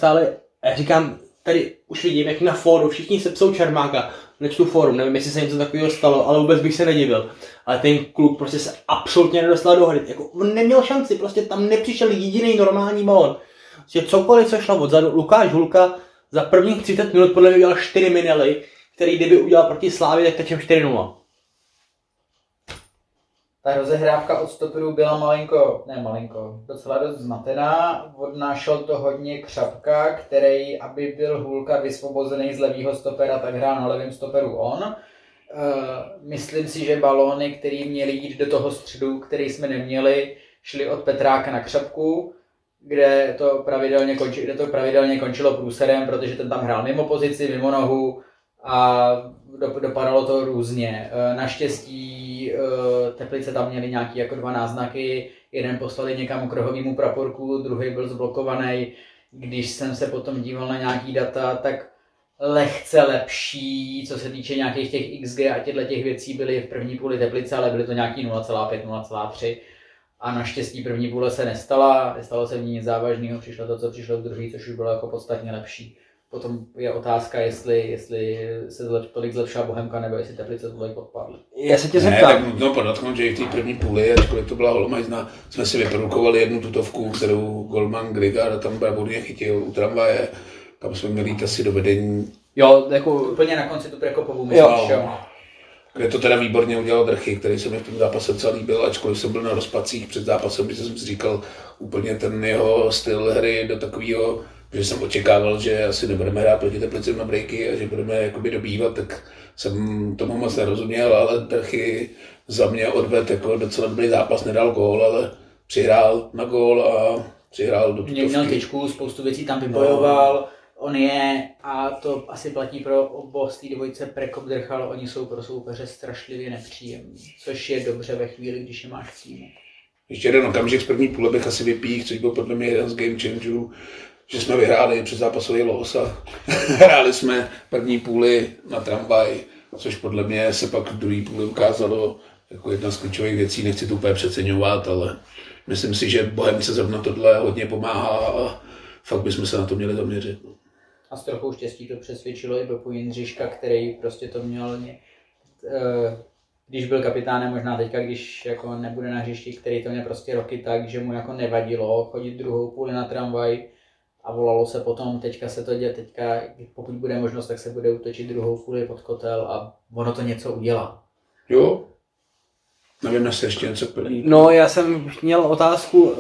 já říkám, tady už vidím, jak na fóru všichni se psou Čermáka, nečtu fórum, nevím, jestli se něco takového stalo, ale vůbec bych se nedivil. Ale ten kluk prostě se absolutně nedostal do hry. Jako, on neměl šanci, prostě tam nepřišel jediný normální balon. Prostě cokoliv, co šlo odzadu, Lukáš Hulka za prvních 30 minut podle mě udělal 4 minely, který kdyby udělal proti Slávě, tak tečem 4-0. Ta rozehrávka od stoperů byla malinko, ne malinko, docela dost zmatená. Odnášel to hodně Křapka, který, aby byl Hůlka vysvobozený z levého stopera, tak hrál na levém stoperu on. Uh, myslím si, že balóny, které měly jít do toho středu, který jsme neměli, šly od Petráka na Křapku, kde to pravidelně, konči, kde to pravidelně končilo průserem, protože ten tam hrál mimo pozici, mimo nohu a do, dopadalo to různě. E, Naštěstí e, Teplice tam měli nějaký jako dva náznaky, jeden poslali někam k rohovému praporku, druhý byl zblokovaný. Když jsem se potom díval na nějaký data, tak lehce lepší, co se týče nějakých těch XG a těchto těch věcí byly v první půli Teplice, ale byly to nějaký 0,5, 0,3 a naštěstí první půle se nestala, nestalo se v ní nic závažného, přišlo to, co přišlo v druhý, což už bylo jako podstatně lepší. Potom je otázka, jestli, jestli se zlep, tolik zlepšila Bohemka, nebo jestli Teplice tolik odpadly. Já se tě Ne, zeptám. tak nutno podotknout, že i v té první půli, ačkoliv to byla holomajzna, jsme si vyprodukovali jednu tutovku, kterou Goldman Grigar tam bravurně chytil u tramvaje, kam jsme měli jít asi do vedení, Jo, jako Úplně na konci tu Prekopovu Jo. myslíš, jo? kde to teda výborně udělal Drchy, který se mi v tom zápase docela líbil, ačkoliv jsem byl na rozpacích před zápasem, když jsem si říkal úplně ten jeho styl hry do takového, že jsem očekával, že asi nebudeme hrát proti Teplicím na breaky a že budeme jakoby dobývat, tak jsem tomu moc nerozuměl, ale Drchy za mě odvedl jako docela dobrý zápas, nedal gól, ale přihrál na gól a přihrál do Měl, měl tutovky. tyčku, spoustu věcí tam vybojoval, on je, a to asi platí pro obo z té dvojice Prekop Drchal, oni jsou pro soupeře strašlivě nepříjemní, což je dobře ve chvíli, když je máš v týmu. Ještě jeden okamžik z první půle bych asi vypích, což byl podle mě jeden z game changerů, že jsme vyhráli předzápasový los a hráli jsme první půli na tramvaj, což podle mě se pak v druhé půli ukázalo jako jedna z klíčových věcí, nechci to úplně přeceňovat, ale myslím si, že Bohemce zrovna tohle hodně pomáhá a fakt bychom se na to měli zaměřit. A s trochou štěstí to přesvědčilo i Pepu Jindřiška, který prostě to měl, eh, když byl kapitánem, možná teďka, když jako nebude na hřišti, který to měl prostě roky tak, že mu jako nevadilo chodit druhou půli na tramvaj a volalo se potom, teďka se to děje, teďka pokud bude možnost, tak se bude útočit druhou půli pod kotel a ono to něco udělá. Jo? Nevím, jestli ještě něco k první. No, já jsem měl otázku. Uh,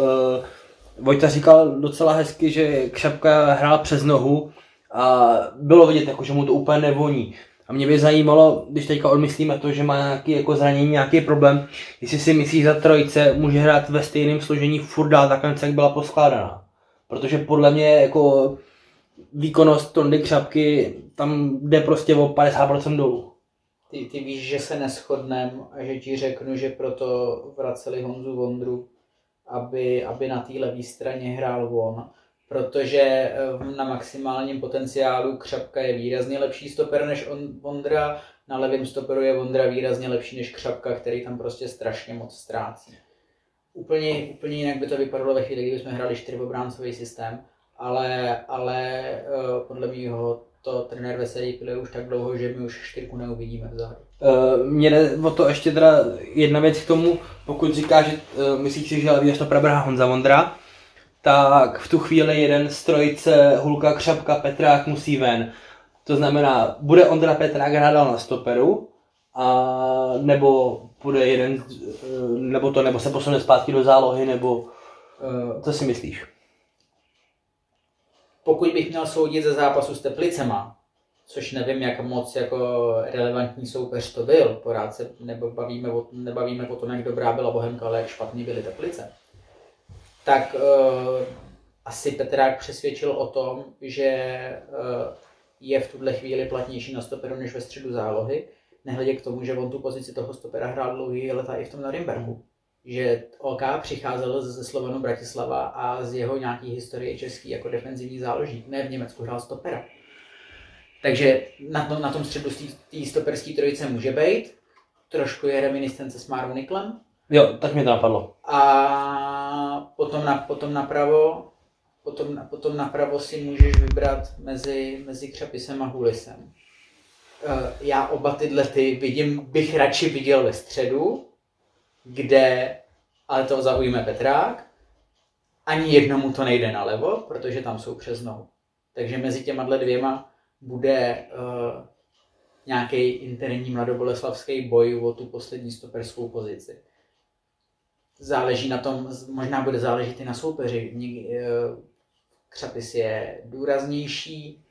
Vojta říkal docela hezky, že Kšapka hrál přes nohu a bylo vidět, jako, že mu to úplně nevoní. A mě by zajímalo, když teďka odmyslíme to, že má nějaký jako zranění, nějaký problém, jestli si myslíš, že za trojice může hrát ve stejném složení furt dál takhle, jak byla poskládaná. Protože podle mě jako výkonnost Tondy Křapky tam jde prostě o 50% dolů. Ty, ty víš, že se neschodnem a že ti řeknu, že proto vraceli Honzu Vondru, aby, aby na té levé straně hrál on, protože eh, na maximálním potenciálu Křapka je výrazně lepší stoper než on, Vondra, na levém stoperu je Vondra výrazně lepší než Křapka, který tam prostě strašně moc ztrácí. Úplně, úplně jinak by to vypadalo ve chvíli, kdybychom hráli čtyřobráncový systém, ale, ale eh, podle mého to trenér Veselý piluje už tak dlouho, že my už čtyřku neuvidíme v září. Uh, mě jde o to ještě teda jedna věc k tomu, pokud říká, že uh, myslíš si, že levý to prabrá Honza Vondra, tak v tu chvíli jeden z trojice Hulka, Křapka, Petrák musí ven. To znamená, bude Ondra Petrák hrát na stoperu, a nebo bude jeden, uh, nebo to, nebo se posune zpátky do zálohy, nebo uh, co si myslíš? Pokud bych měl soudit ze zápasu s Teplicema, což nevím, jak moc jako relevantní soupeř to byl, porád se nebo bavíme o, nebavíme o tom, jak dobrá byla Bohemka, ale jak špatný byly Teplice, tak uh, asi Petrák přesvědčil o tom, že uh, je v tuhle chvíli platnější na stoperu než ve středu zálohy, nehledě k tomu, že on tu pozici toho stopera hrál dlouhý leta i v tom Norimbergu. Že OK přicházel ze Slovenu Bratislava a z jeho nějaký historie český jako defenzivní záložník. Ne v Německu hrál stopera. Takže na tom, na tom středu té stoperské trojice může být. Trošku je reminiscence s Márou Niklem. Jo, tak mě to napadlo. A potom, na, potom napravo potom, potom napravo si můžeš vybrat mezi, mezi Křapisem a Hulisem. Eh, já oba tyhle ty vidím, bych radši viděl ve středu, kde, ale to zaujme Petrák, ani jednomu to nejde nalevo, protože tam jsou přes nohu. Takže mezi těma dvěma bude uh, nějaký interní mladoboleslavský boj o tu poslední stoperskou pozici. Záleží na tom, možná bude záležet i na soupeři. Uh, Křapis je důraznější,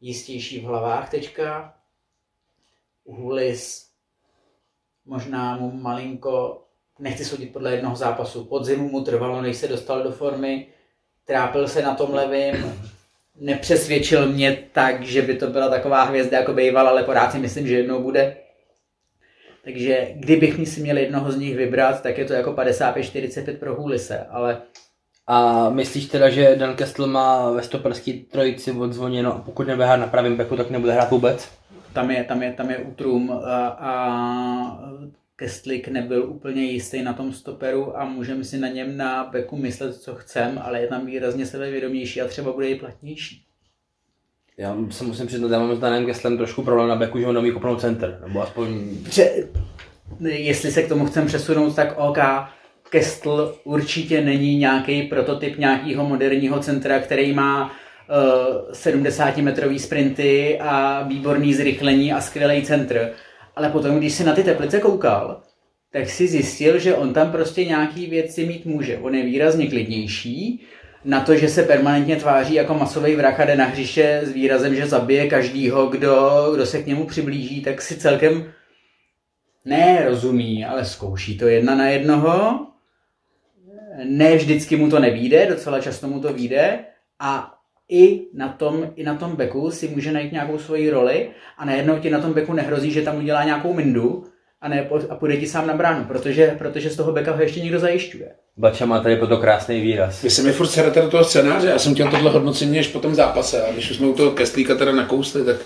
jistější v hlavách teďka. Hulis možná mu malinko, nechci soudit podle jednoho zápasu, podzimu mu trvalo, než se dostal do formy, trápil se na tom levým, nepřesvědčil mě tak, že by to byla taková hvězda jako býval, ale pořád si myslím, že jednou bude. Takže kdybych mi si měl jednoho z nich vybrat, tak je to jako 55-45 pro Hulise, ale a myslíš teda, že Dan Kestl má ve stoperský trojici odzvoněno a pokud nebude hrát na pravém beku, tak nebude hrát vůbec? Tam je, tam je, tam je útrum a, a Kestlik nebyl úplně jistý na tom stoperu a můžeme si na něm na beku myslet, co chcem, ale je tam výrazně sebevědomější a třeba bude i platnější. Já se musím přiznat, já mám s Danem Kestlem trošku problém na beku, že on neumí kopnout center, nebo aspoň... Pře- jestli se k tomu chcem přesunout, tak OK, Kestl určitě není nějaký prototyp nějakého moderního centra, který má 70-metrový sprinty a výborný zrychlení a skvělý centr. Ale potom, když si na ty teplice koukal, tak si zjistil, že on tam prostě nějaký věci mít může. On je výrazně klidnější, na to, že se permanentně tváří jako masový vrah a jde na hřiště s výrazem, že zabije každýho, kdo, kdo se k němu přiblíží, tak si celkem ne rozumí, ale zkouší to jedna na jednoho ne vždycky mu to nevíde, docela často mu to vyjde a i na tom, i na tom beku si může najít nějakou svoji roli a najednou ti na tom beku nehrozí, že tam udělá nějakou mindu a, ne, a půjde ti sám na bránu, protože, protože z toho beka ho ještě někdo zajišťuje. Bača má tady proto krásný výraz. Vy se mi furt serete do toho scénáře, já jsem chtěl tohle hodnocení až po tom zápase a když už jsme u toho Kestlíka teda nakousli, tak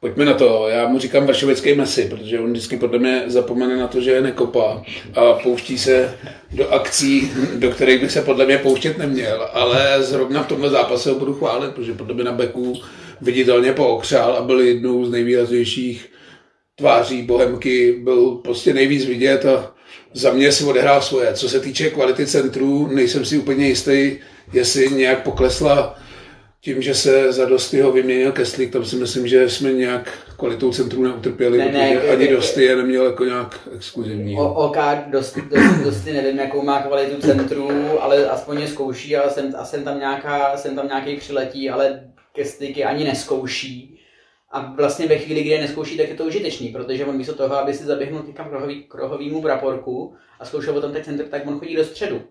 Pojďme na to. Já mu říkám vršovický Messi, protože on vždycky podle mě zapomene na to, že je nekopá a pouští se do akcí, do kterých by se podle mě pouštět neměl. Ale zrovna v tomhle zápase ho budu chválit, protože podle mě na beku viditelně pookřál a byl jednou z nejvýraznějších tváří Bohemky, byl prostě nejvíc vidět a za mě si odehrál svoje. Co se týče kvality centrů, nejsem si úplně jistý, jestli nějak poklesla tím, že se za ho vyměnil Kesslík, tam si myslím, že jsme nějak kvalitou centru neutrpěli, ne, ne, protože ani Dosty je neměl jako nějak exkluzivní. O, OK, Dosty, dosty, dosty, nevím, jakou má kvalitu centru, ale aspoň je zkouší a jsem, a jsem tam, nějaká, jsem tam nějaký přiletí, ale Kesslík je ani neskouší. A vlastně ve chvíli, kdy je neskouší, tak je to užitečný, protože on místo toho, aby si zaběhnul někam krohový, krohovýmu praporku a zkoušel potom ten centr, tak on chodí do středu.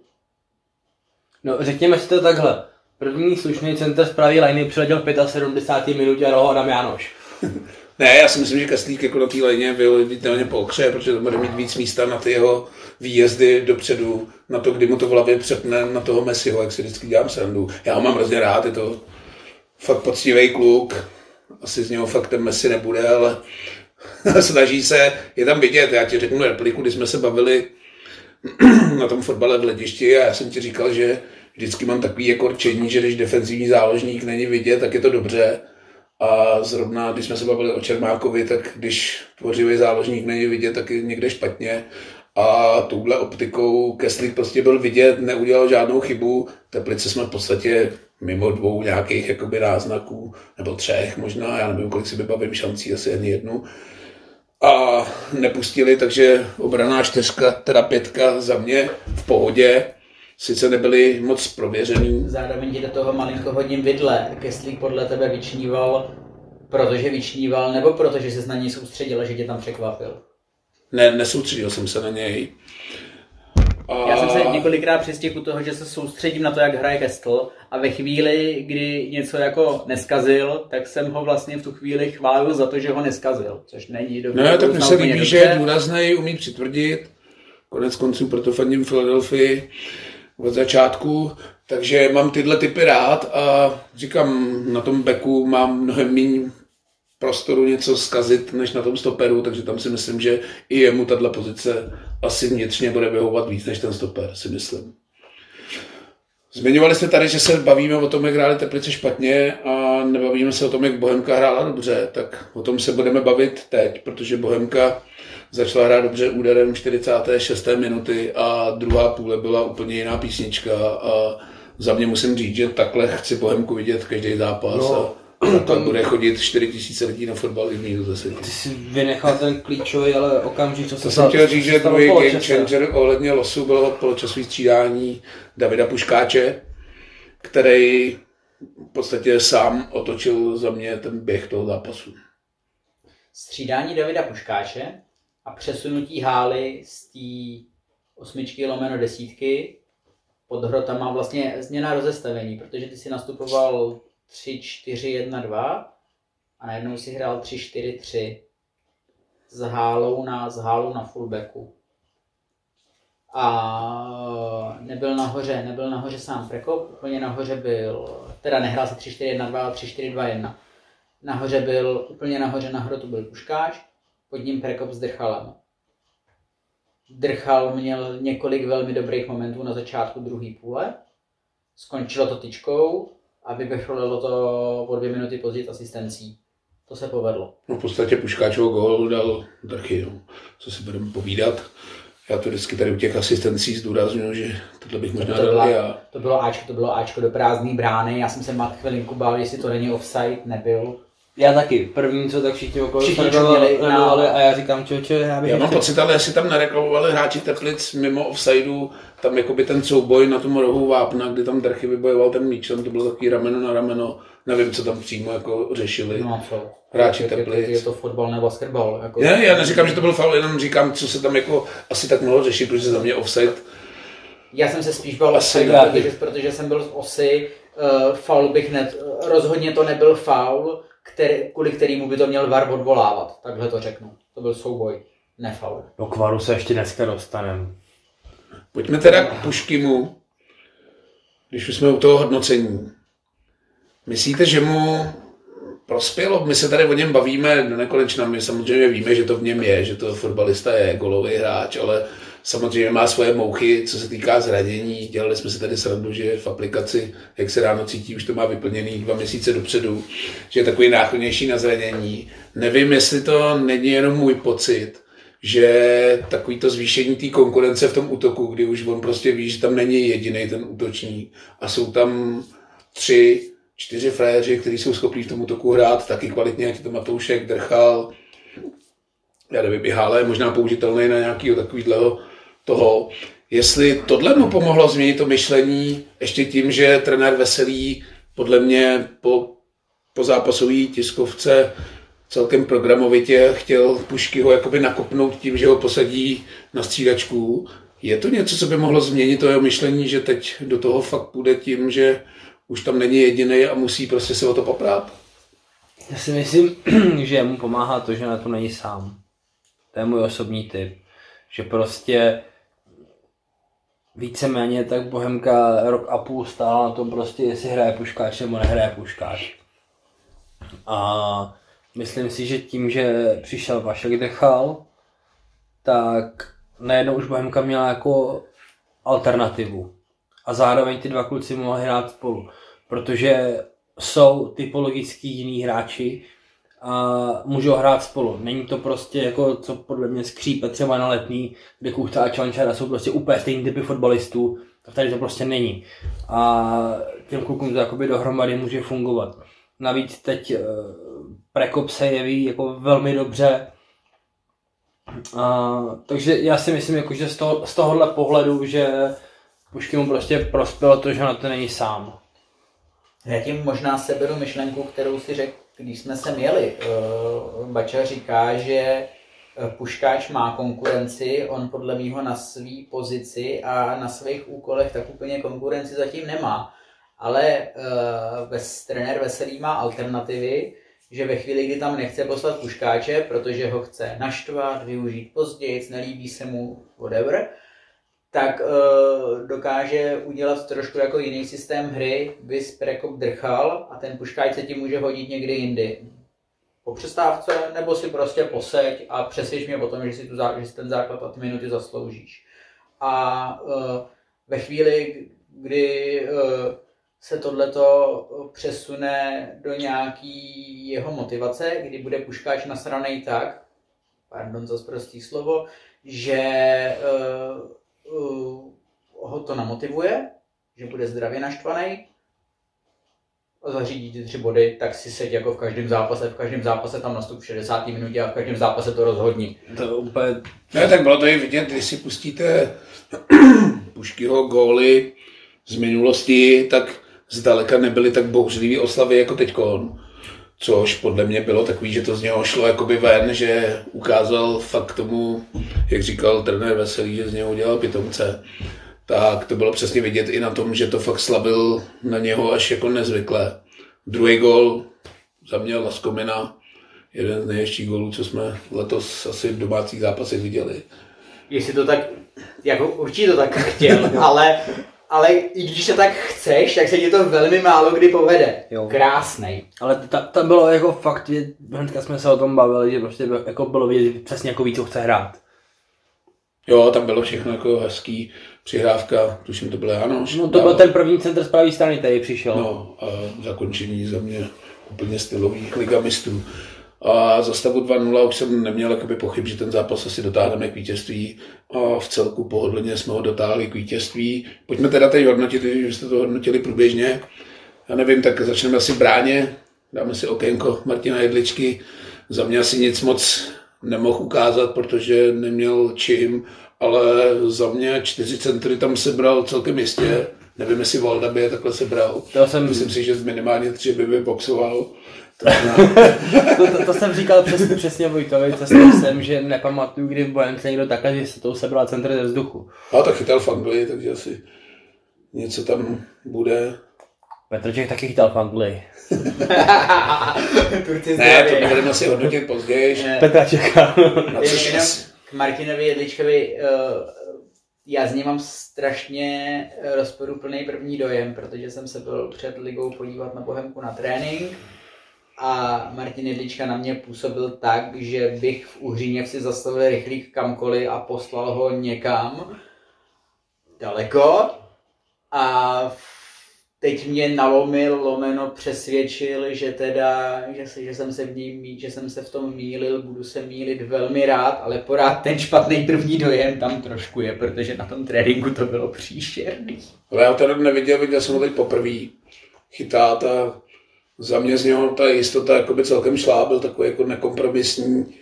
No, řekněme si to takhle První slušný center z pravý liney přiletěl v 75. minutě a roho Adam Jánoš. ne, já si myslím, že Kastlík jako na té lině byl viditelně po okře, protože to bude mít víc místa na ty jeho výjezdy dopředu, na to, kdy mu to v hlavě přepne na toho Messiho, jak si vždycky dělám srandu. Já ho mám hrozně rád, je to fakt poctivý kluk. Asi z něho fakt ten Messi nebude, ale snaží se, je tam vidět. Já ti řeknu repliku, když jsme se bavili na tom fotbale v ledišti a já jsem ti říkal, že vždycky mám takový jako rčení, že když defenzivní záložník není vidět, tak je to dobře. A zrovna, když jsme se bavili o Čermákovi, tak když tvořivý záložník není vidět, tak je někde špatně. A touhle optikou Keslík prostě byl vidět, neudělal žádnou chybu. Teplice jsme v podstatě mimo dvou nějakých jakoby náznaků, nebo třech možná, já nevím, kolik si vybavím šancí, asi ani jednu. A nepustili, takže obraná čtyřka, teda pětka za mě v pohodě. Sice nebyly moc prověřený. Zároveň ti do toho malinko hodím vidle. Keslík podle tebe vyčníval, protože vyčníval, nebo protože se na něj soustředil, že tě tam překvapil? Ne, nesoustředil jsem se na něj. A... Já jsem se několikrát přistihl toho, že se soustředím na to, jak hraje Kestl a ve chvíli, kdy něco jako neskazil, tak jsem ho vlastně v tu chvíli chválil za to, že ho neskazil, což není dobře. No, tak mi se líbí, že je důrazný, umí přitvrdit. Konec konců proto fandím Philadelphia od začátku, takže mám tyhle typy rád a říkám, na tom beku mám mnohem méně prostoru něco zkazit, než na tom stoperu, takže tam si myslím, že i jemu tato pozice asi vnitřně bude vyhovovat víc než ten stoper, si myslím. Zmiňovali jste tady, že se bavíme o tom, jak hráli Teplice špatně a nebavíme se o tom, jak Bohemka hrála dobře, tak o tom se budeme bavit teď, protože Bohemka začala hrát dobře úderem 46. minuty a druhá půle byla úplně jiná písnička a za mě musím říct, že takhle chci Bohemku vidět každý zápas. No. A tam bude chodit 4 tisíce lidí na fotbal i minus 10. Ty jsi vynechal ten klíčový, ale okamžik, co se To jsem chtěl říct, že druhý game changer ohledně losu bylo poločasové střídání Davida Puškáče, který v podstatě sám otočil za mě ten běh toho zápasu. Střídání Davida Puškáče a přesunutí hály z té osmičky lomeno desítky pod hrotama vlastně změna rozestavení, protože ty si nastupoval 3, 4, 1, 2 a najednou si hrál 3, 4, 3 s hálou na, s hálou na fullbacku. A nebyl nahoře, nebyl nahoře sám Prekop, úplně nahoře byl, teda nehrál se 3, 4, 1, 2, ale 3, 4, 2, 1. Nahoře byl, úplně nahoře na hrotu byl Puškáč, pod ním Prekop s Drchalem. Drchal měl několik velmi dobrých momentů na začátku druhé půle. Skončilo to tyčkou, a vyvrcholilo to o dvě minuty později asistencí. To se povedlo. No v podstatě Puškáčovo gól dal taky, no. co si budeme povídat. Já to vždycky tady u těch asistencí zdůraznuju, že tohle bych možná to, to dal já. To bylo Ačko, to bylo Ačko do prázdné brány. Já jsem se mat chvilinku bál, jestli to není offside, nebyl. Já taky. První, co tak všichni okolo všichni sledovali, na... a já říkám, čo, čo, já bych Já mám pocit, ale jestli tam nereklamovali hráči Teplic mimo offsideu, tam jakoby ten souboj na tom rohu Vápna, kdy tam Drchy vybojoval ten míč, tam to bylo takový rameno na rameno, nevím, co tam přímo jako řešili. No a co? Hráči je, Teplic. Je, je, to fotbal nebo basketbal. Jako... Ne, já neříkám, že to byl faul, jenom říkám, co se tam jako asi tak mohlo řešit, protože za mě offside já jsem se spíš bál offside, protože, protože jsem byl z osy, uh, faul bych ne, rozhodně to nebyl faul, který, kvůli kterému by to měl VAR odvolávat. Takhle to řeknu. To byl souboj, ne faul. Do kvaru se ještě dneska dostaneme. Pojďme teda k Puškimu, když už jsme u toho hodnocení. Myslíte, že mu prospělo? My se tady o něm bavíme do nekonečna, my samozřejmě víme, že to v něm je, že to fotbalista je golový hráč, ale samozřejmě má svoje mouchy, co se týká zranění. Dělali jsme si tady srandu, že v aplikaci, jak se ráno cítí, už to má vyplněný dva měsíce dopředu, že je takový náchylnější na zranění. Nevím, jestli to není jenom můj pocit, že takový to zvýšení té konkurence v tom útoku, kdy už on prostě ví, že tam není jediný ten útočník a jsou tam tři, čtyři fréři, kteří jsou schopní v tom útoku hrát taky kvalitně, jak to Matoušek, Drchal, já nevím, i je možná použitelný na nějakého takového toho, jestli tohle mu pomohlo změnit to myšlení ještě tím, že trenér Veselý podle mě po, po zápasové tiskovce celkem programovitě chtěl Puškyho jakoby nakopnout tím, že ho posadí na střídačku. Je to něco, co by mohlo změnit to jeho myšlení, že teď do toho fakt půjde tím, že už tam není jediný a musí prostě se o to poprát? Já si myslím, že mu pomáhá to, že na to není sám. To je můj osobní typ. Že prostě víceméně tak Bohemka rok a půl stála na tom prostě, jestli hraje puškáč nebo nehraje puškáč. A myslím si, že tím, že přišel Vašek Dechal, tak najednou už Bohemka měla jako alternativu. A zároveň ty dva kluci mohli hrát spolu. Protože jsou typologicky jiní hráči a můžou hrát spolu. Není to prostě jako, co podle mě skřípe třeba na letný, kde Kuchta a Čvančara jsou prostě úplně stejný typy fotbalistů, tak tady to prostě není. A těm klukům to jakoby dohromady může fungovat. Navíc teď uh, Prekop se jeví jako velmi dobře, a, takže já si myslím, jako, že z, toho, z tohohle pohledu, že Pušky mu prostě prospělo to, že na to není sám. Já tím možná seberu myšlenku, kterou si řekl, když jsme se měli. Eh, Bača říká, že eh, Puškáč má konkurenci, on podle mýho na své pozici a na svých úkolech tak úplně konkurenci zatím nemá. Ale uh, trenér Veselý má alternativy, že ve chvíli, kdy tam nechce poslat puškáče, protože ho chce naštvat, využít později, nelíbí se mu whatever, tak uh, dokáže udělat trošku jako jiný systém hry, bys prekop drchal a ten puškáč se ti může hodit někdy jindy. Po přestávce, nebo si prostě poseď a přesvědč mě o tom, že si, tu, že si ten základ a ty minuty zasloužíš. A uh, ve chvíli, kdy uh, se tohleto přesune do nějaký jeho motivace, kdy bude puškáč nasranej tak, pardon za prostý slovo, že uh, uh, ho to namotivuje, že bude zdravě naštvaný, a zařídí ty tři body, tak si seď jako v každém zápase, v každém zápase tam nastup v 60. minutě a v každém zápase to rozhodní. To úplně... Ne, tak bylo to i vidět, když si pustíte Puškyho góly z minulosti, tak zdaleka nebyly tak bouřlivý oslavy jako teďkon. Což podle mě bylo takový, že to z něho šlo jakoby ven, že ukázal fakt tomu, jak říkal trenér Veselý, že z něho udělal pitomce. Tak to bylo přesně vidět i na tom, že to fakt slavil na něho až jako nezvykle. Druhý gol za mě Laskomina, jeden z nejhezčích gólů, co jsme letos asi v domácích zápasech viděli. Jestli to tak, jako určitě to tak chtěl, ale ale i když to tak chceš, tak se ti to velmi málo kdy povede. Jo. Krásnej. Ale tam bylo jako fakt, že hnedka jsme se o tom bavili, že prostě jako bylo vidět přesně jako ví, co chce hrát. Jo, tam bylo všechno jako hezký, přihrávka, tuším to bylo Janoš. No to byl ten první centr z pravé strany, který přišel. No a zakončení za mě úplně stylový liga mistrů. A za stavu 2-0 už jsem neměl jakoby pochyb, že ten zápas asi dotáhneme k vítězství a v celku pohodlně jsme ho dotáhli k vítězství. Pojďme teda teď hodnotit, že jste to hodnotili průběžně. Já nevím, tak začneme asi bráně, dáme si okénko Martina Jedličky. Za mě asi nic moc nemohl ukázat, protože neměl čím, ale za mě čtyři centry tam sebral celkem jistě. Nevím, jestli Valda by je takhle sebral. To jsem... Myslím si, že minimálně tři by vyboxoval. To, to, to, to, jsem říkal přes, přesně Vojtovi, cestou jsem, že nepamatuju, kdy v Bojence někdo takhle, že se to sebral centr ze vzduchu. A tak chytal Fangli, takže asi něco tam bude. Petrček taky chytal Fangli. ne, to budeme asi hodnotit později. Petra čeká. k Martinovi Jedličkovi, uh, já z něj mám strašně rozporuplný první dojem, protože jsem se byl před ligou podívat na Bohemku na trénink a Martin Jedlička na mě působil tak, že bych v Uhříně si zastavil rychlík kamkoliv a poslal ho někam daleko a teď mě nalomil, lomeno přesvědčil, že teda, že, se, že jsem se v ní, že jsem se v tom mýlil, budu se mýlit velmi rád, ale porád ten špatný první dojem tam trošku je, protože na tom tréninku to bylo příšerný. Ale já to neviděl, viděl jsem ho teď poprvé. Chytá ta za mě z něho ta jistota jakoby celkem šla, byl takový jako nekompromisní.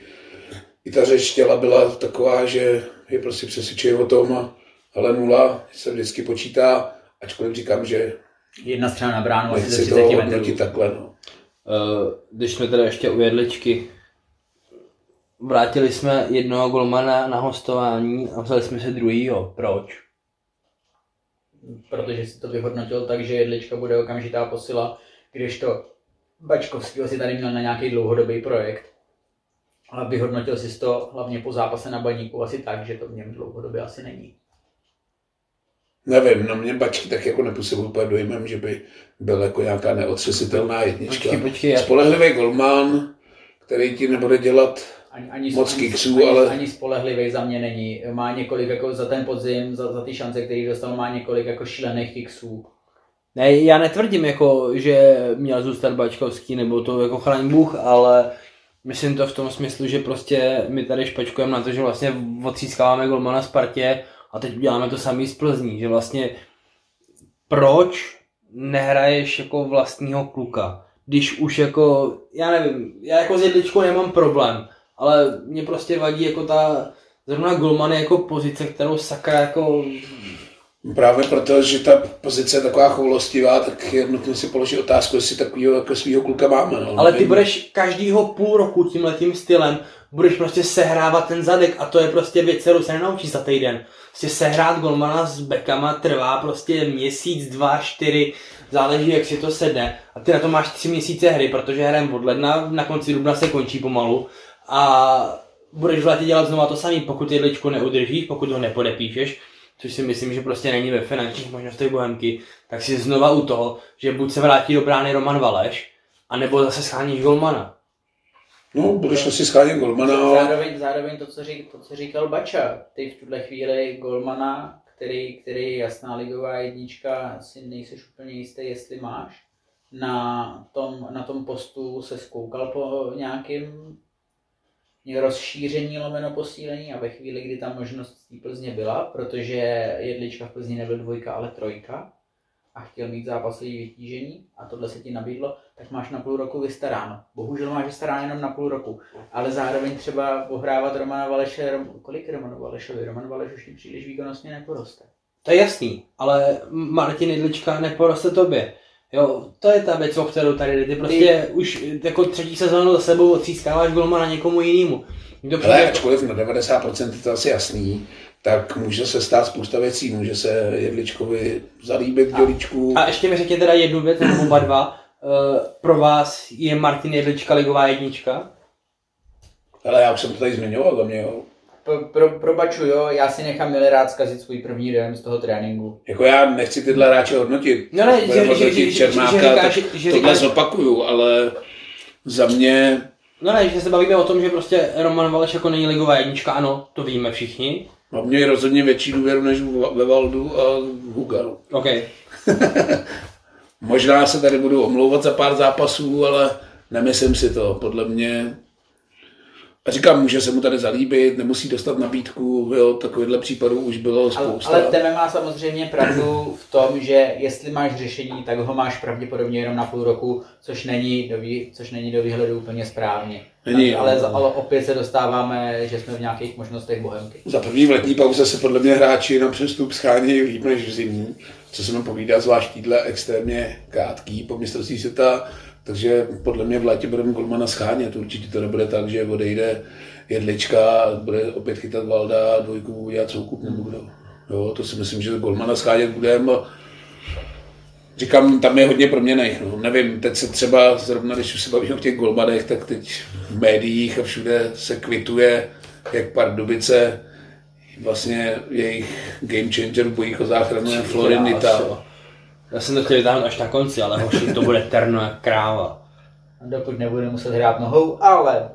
I ta řeč těla byla taková, že je prostě přesvědčuje o tom, ale nula se vždycky počítá, ačkoliv říkám, že Jedna strana na bránu asi ze 30 metrů. takhle, no. Uh, když jsme teda ještě u jedličky, vrátili jsme jednoho golmana na hostování a vzali jsme se druhýho. Proč? Protože si to vyhodnotil tak, že jedlička bude okamžitá posila když to Bačkovský si tady měl na nějaký dlouhodobý projekt. Ale vyhodnotil si to hlavně po zápase na baníku asi tak, že to v něm dlouhodobě asi není. Nevím, no mě Bačky tak jako nepůsobil úplně dojmem, že by byl jako nějaká neotřesitelná jednička. Počkej, počkej, Spolehlivý golman, který ti nebude dělat ani, ani, moc ani, kiksů, ani, ale... Ani spolehlivý za mě není. Má několik, jako za ten podzim, za, za ty šance, který dostal, má několik jako šílených kiksů Ne, já netvrdím, jako, že měl zůstat Bačkovský, nebo to jako chraň Bůh, ale myslím to v tom smyslu, že prostě my tady špačkujeme na to, že vlastně odcískáváme golmana Spartě a teď děláme to samý z Plzní, že vlastně proč nehraješ jako vlastního kluka, když už jako, já nevím, já jako s jedličkou nemám problém, ale mě prostě vadí jako ta, zrovna golman je jako pozice, kterou sakra jako Právě proto, že ta pozice je taková choulostivá, tak je nutné si položit otázku, jestli takového jako svého kluka máme. No. Ale ty budeš každýho půl roku tímhletím stylem, budeš prostě sehrávat ten zadek a to je prostě věc, kterou se nenaučíš za týden. Prostě sehrát golmana s bekama trvá prostě měsíc, dva, čtyři, záleží, jak si to sedne. A ty na to máš tři měsíce hry, protože hrajeme od ledna, na konci dubna se končí pomalu. A budeš v létě dělat znovu to samé, pokud jedličku neudržíš, pokud ho nepodepíšeš, což si myslím, že prostě není ve finančních možnostech Bohemky, tak si znova u toho, že buď se vrátí do brány Roman Valeš, anebo zase scháníš golmana. No, budeš asi schánět golmana, ale Zároveň, zároveň to, co, řík, to, co říkal Bača, ty v tuhle chvíli golmana, který, který je jasná ligová jednička, si nejseš úplně jistý, jestli máš. Na tom, na tom postu se zkoukal po nějakým rozšíření lomeno posílení a ve chvíli, kdy ta možnost té Plzně byla, protože jedlička v Plzni nebyl dvojka, ale trojka a chtěl mít zápasový vytížení a tohle se ti nabídlo, tak máš na půl roku vystaráno. Bohužel máš vystaráno jenom na půl roku, ale zároveň třeba ohrávat Romana Valeše, Rom, kolik Romanu Valešovi? Roman Valeš už příliš výkonnostně neporoste. To je jasný, ale Martin Jedlička neporoste tobě. Jo, to je ta věc, o kterou tady jde. Ty prostě ty... už jako třetí sezónu za sebou odcískáváš golmana někomu jinému. Kdo Ale ačkoliv na 90% je to asi jasný, tak může se stát spousta věcí. Může se Jedličkovi zalíbit děličku. A ještě mi řekněte teda jednu věc, nebo oba dva. Uh, pro vás je Martin Jedlička ligová jednička? Ale já už jsem to tady zmiňoval za mě, jo. Pro, pro, pro Baču, jo, já si nechám milý rád zkazit svůj první dojem z toho tréninku. Jako já nechci tyhle hráče hodnotit. No ne, že- že- hodnotit že- že- Čermáka, že říkáš, tak že- že tohle zopakuju, ale za mě No ne, že se bavíme o tom, že prostě Roman Valeš jako není ligová jednička, ano, to víme všichni. mám měj rozhodně větší důvěru než v- ve Valdu a v Hugaru. OK. Možná se tady budu omlouvat za pár zápasů, ale nemyslím si to. Podle mě a říkám, může se mu tady zalíbit, nemusí dostat nabídku, jo, takovýchhle případů už bylo Ale, spousta. ale Teme má samozřejmě pravdu v tom, že jestli máš řešení, tak ho máš pravděpodobně jenom na půl roku, což není do, vý, což není do výhledu úplně správně. Není, ale, no. ale opět se dostáváme, že jsme v nějakých možnostech bohemky. Za první v letní pauze se podle mě hráči na přestup schánějí líp než v zimní, co se mi povídá, zvlášť týdle extrémně krátký po mistrovství světa, takže podle mě v létě budeme golmana schánět, určitě to nebude tak, že odejde jedlička a bude opět chytat Valda, dvojku bude dělat soukup nebo kdo. Jo, to si myslím, že golmana schánět budeme. Říkám, tam je hodně proměných. No. Nevím, teď se třeba zrovna, když už se bavíme o těch golmanech, tak teď v médiích a všude se kvituje, jak Pardubice vlastně jejich game changer v bojích o záchranu je Florinita. Já jsem to chtěl vytáhnout až na konci, ale hoši, to bude terno jak kráva. Dokud nebude muset hrát nohou, ale